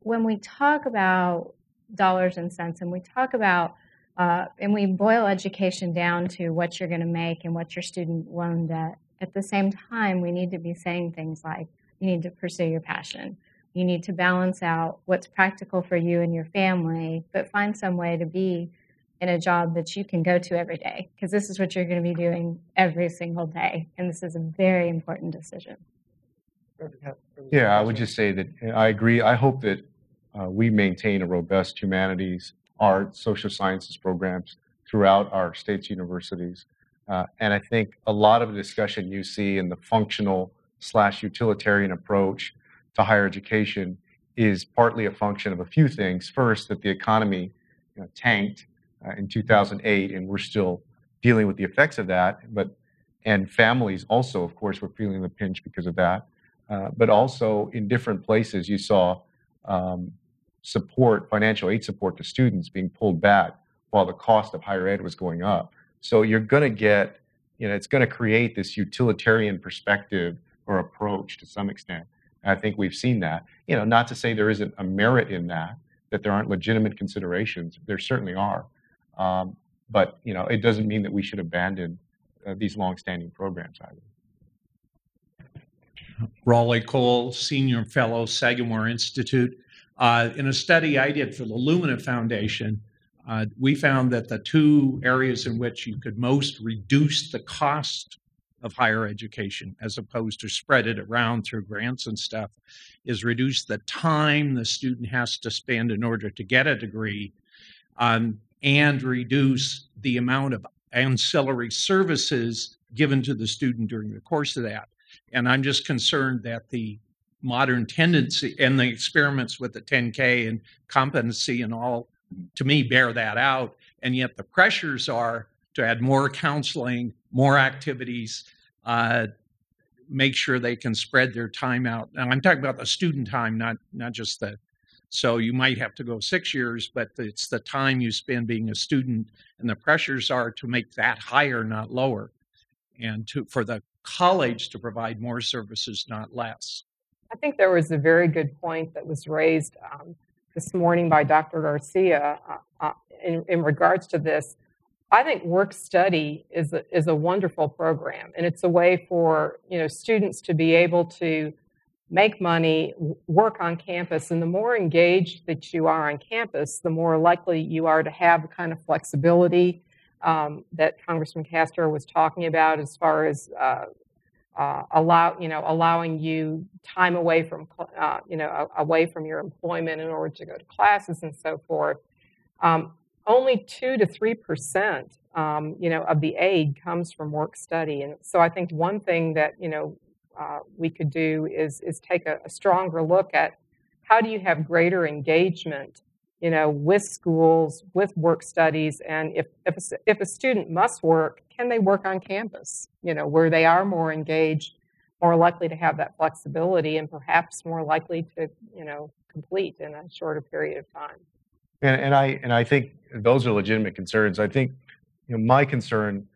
when we talk about dollars and cents and we talk about uh, and we boil education down to what you're going to make and what your student loan debt. At the same time, we need to be saying things like you need to pursue your passion. You need to balance out what's practical for you and your family, but find some way to be in a job that you can go to every day because this is what you're going to be doing every single day. And this is a very important decision. Yeah, I would just say that I agree. I hope that uh, we maintain a robust humanities art, social sciences programs throughout our state's universities. Uh, and I think a lot of the discussion you see in the functional slash utilitarian approach to higher education is partly a function of a few things. First, that the economy you know, tanked uh, in 2008, and we're still dealing with the effects of that. But and families also, of course, were feeling the pinch because of that. Uh, but also in different places, you saw um, support, financial aid support to students being pulled back while the cost of higher ed was going up. So you're going to get, you know, it's going to create this utilitarian perspective or approach to some extent. I think we've seen that. You know, not to say there isn't a merit in that, that there aren't legitimate considerations. There certainly are. Um, but, you know, it doesn't mean that we should abandon uh, these longstanding programs either. Rollie Cole, Senior Fellow, Sagamore Institute. Uh, in a study I did for the Lumina Foundation, uh, we found that the two areas in which you could most reduce the cost of higher education, as opposed to spread it around through grants and stuff, is reduce the time the student has to spend in order to get a degree, um, and reduce the amount of ancillary services given to the student during the course of that. And I'm just concerned that the modern tendency and the experiments with the 10K and competency and all, to me, bear that out. And yet the pressures are to add more counseling, more activities, uh, make sure they can spread their time out. And I'm talking about the student time, not not just the. So you might have to go six years, but it's the time you spend being a student, and the pressures are to make that higher, not lower, and to for the college to provide more services, not less. I think there was a very good point that was raised um, this morning by Dr. Garcia uh, uh, in, in, regards to this. I think work study is a, is a wonderful program, and it's a way for you know students to be able to make money, work on campus, and the more engaged that you are on campus, the more likely you are to have the kind of flexibility um, that Congressman Castro was talking about as far as uh, uh, allow you know allowing you time away from uh, you know away from your employment in order to go to classes and so forth. Um, only two to three percent um, you know of the aid comes from work study, and so I think one thing that you know uh, we could do is is take a, a stronger look at how do you have greater engagement you know, with schools, with work studies, and if, if, a, if a student must work, can they work on campus, you know, where they are more engaged, more likely to have that flexibility, and perhaps more likely to, you know, complete in a shorter period of time. And, and I and I think those are legitimate concerns. I think you know, my concern,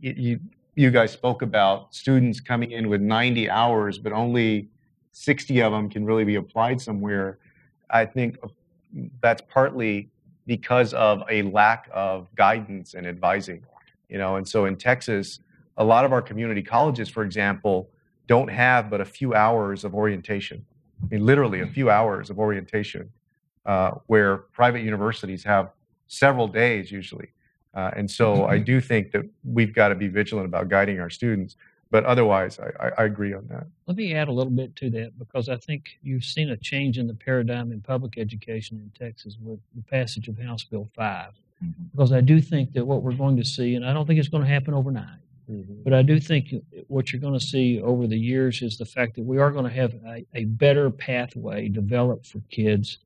you you guys spoke about students coming in with 90 hours, but only 60 of them can really be applied somewhere. I think uh, that's partly because of a lack of guidance and advising you know and so in texas a lot of our community colleges for example don't have but a few hours of orientation i mean literally a few hours of orientation uh, where private universities have several days usually uh, and so i do think that we've got to be vigilant about guiding our students but otherwise, I, I, agree on that. Let me add a little bit to that because I think you've seen a change in the paradigm in public education in Texas with the passage of House Bill 5. Mm-hmm. Because I do think that what we're going to see, and I don't think it's going to happen overnight, mm-hmm. but I do think what you're going to see over the years is the fact that we are going to have a, a better pathway developed for kids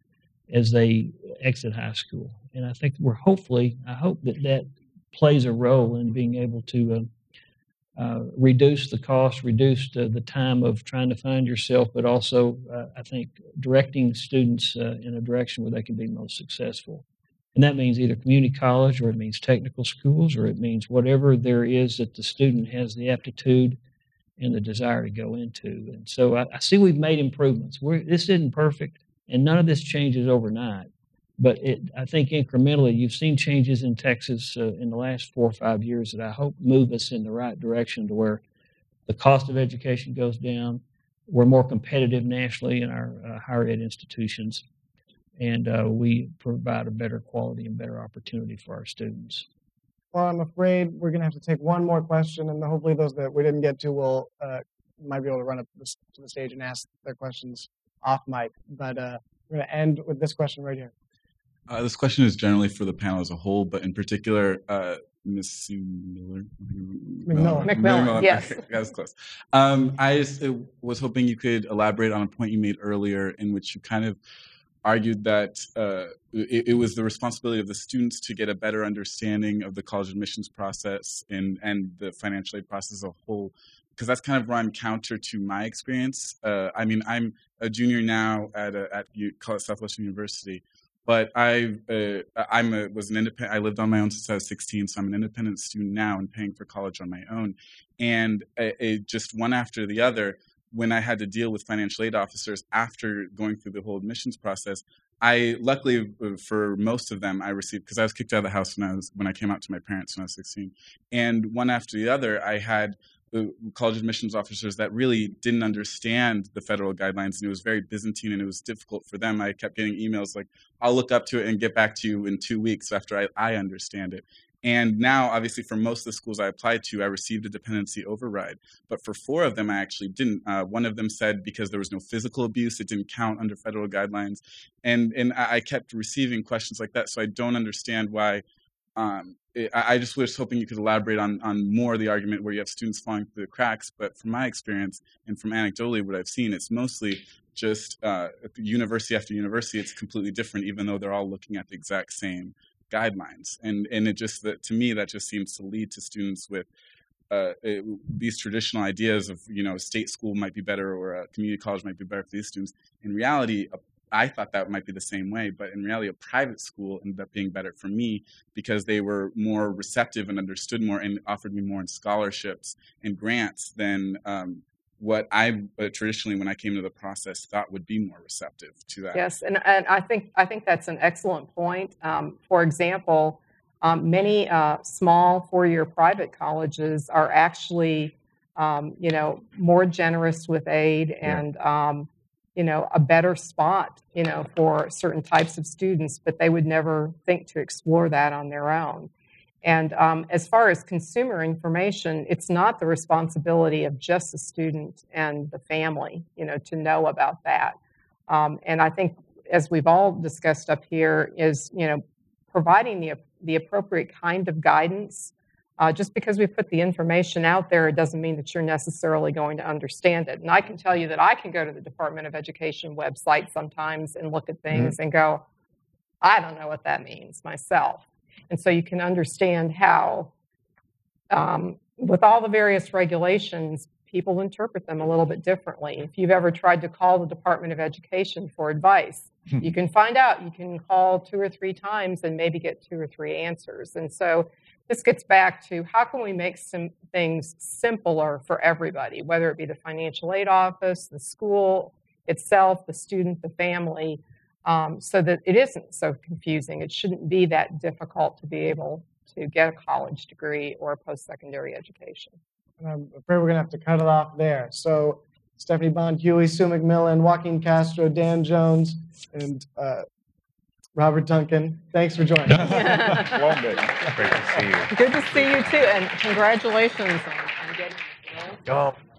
as they exit high school. And I think we're hopefully, I hope that that plays a role in being able to. Uh, uh, reduce the cost, reduce the, the time of trying to find yourself, but also, uh, I think, directing students uh, in a direction where they can be most successful. And that means either community college or it means technical schools or it means whatever there is that the student has the aptitude and the desire to go into. And so I, I see we've made improvements. We're, this isn't perfect, and none of this changes overnight. But it, I think incrementally, you've seen changes in Texas uh, in the last four or five years that I hope move us in the right direction to where the cost of education goes down. We're more competitive nationally in our uh, higher ed institutions, and uh, we provide a better quality and better opportunity for our students. Well, I'm afraid we're going to have to take one more question, and hopefully those that we didn't get to will uh, might be able to run up to the stage and ask their questions off mic. But uh, we're going to end with this question right here. Uh, this question is generally for the panel as a whole, but in particular, uh, Ms. Miller. McMillin. McMillin, yes. That was close. Um, I just, uh, was hoping you could elaborate on a point you made earlier in which you kind of argued that uh, it, it, was the responsibility of the students to get a better understanding of the college admissions process and, and the financial aid process as a whole because that's kind of run counter to my experience. Uh, I mean, I'm a junior now at a, at U- Southwestern University, but I uh, I'm a, was an independent. I lived on my own since I was 16, so I'm an independent student now and paying for college on my own. And it, it just one after the other, when I had to deal with financial aid officers after going through the whole admissions process, I luckily uh, for most of them I received because I was kicked out of the house when I was when I came out to my parents when I was 16, and one after the other I had college admissions officers that really didn't understand the federal guidelines and it was very byzantine and it was difficult for them. I kept getting emails like i'll look up to it and get back to you in two weeks after i, I understand it. And now obviously for most of the schools i applied to i received a dependency override but for four of them i actually didn't. Uh, one of them said because there was no physical abuse it didn't count under federal guidelines. And and i kept receiving questions like that so i don't understand why um, I just was hoping you could elaborate on, on more of the argument where you have students falling through the cracks. But from my experience and from anecdotally what I've seen, it's mostly just uh, university after university, it's completely different, even though they're all looking at the exact same guidelines. And and it just that to me that just seems to lead to students with uh, it, these traditional ideas of you know state school might be better or a community college might be better for these students. In reality, I thought that might be the same way, but in reality, a private school ended up being better for me because they were more receptive and understood more and offered me more in scholarships and grants than um, what I uh, traditionally, when I came to the process, thought would be more receptive to that. Yes, and, and I think I think that's an excellent point. Um, for example, um, many uh, small four-year private colleges are actually, um, you know, more generous with aid and. Yeah um, you know, a better spot, you know, for certain types of students, but they would never think to explore that on their own. And um, as far as consumer information, it's not the responsibility of just the student and the family, you know, to know about that. Um, and I think, as we've all discussed up here, is you know, providing the the appropriate kind of guidance uh, just because we put the information out there, it doesn't mean that you're necessarily going to understand it. And I can tell you that I can go to the Department of Education website sometimes and look at mm-hmm. things mm-hmm. and go, I don't know what that means myself. And so you can understand how, um, with all the various regulations, people interpret them a little bit differently. If you've ever tried to call the Department of Education for advice, hmm. you can find out. You can call two or three times and maybe get two or three answers. And so this gets back to how can we make some things simpler for everybody, whether it be the financial aid office, the school itself, the student, the family, um, so that it isn't so confusing. It shouldn't be that difficult to be able to get a college degree or a post-secondary education. I'm afraid we're going to have to cut it off there. So Stephanie Bond Huie, Sue McMillin, Joaquin Castro, Dan Jones, and uh, Robert Duncan, thanks for joining. Long day. Great to see you. Good to see you too, and congratulations on, on getting this role. Oh.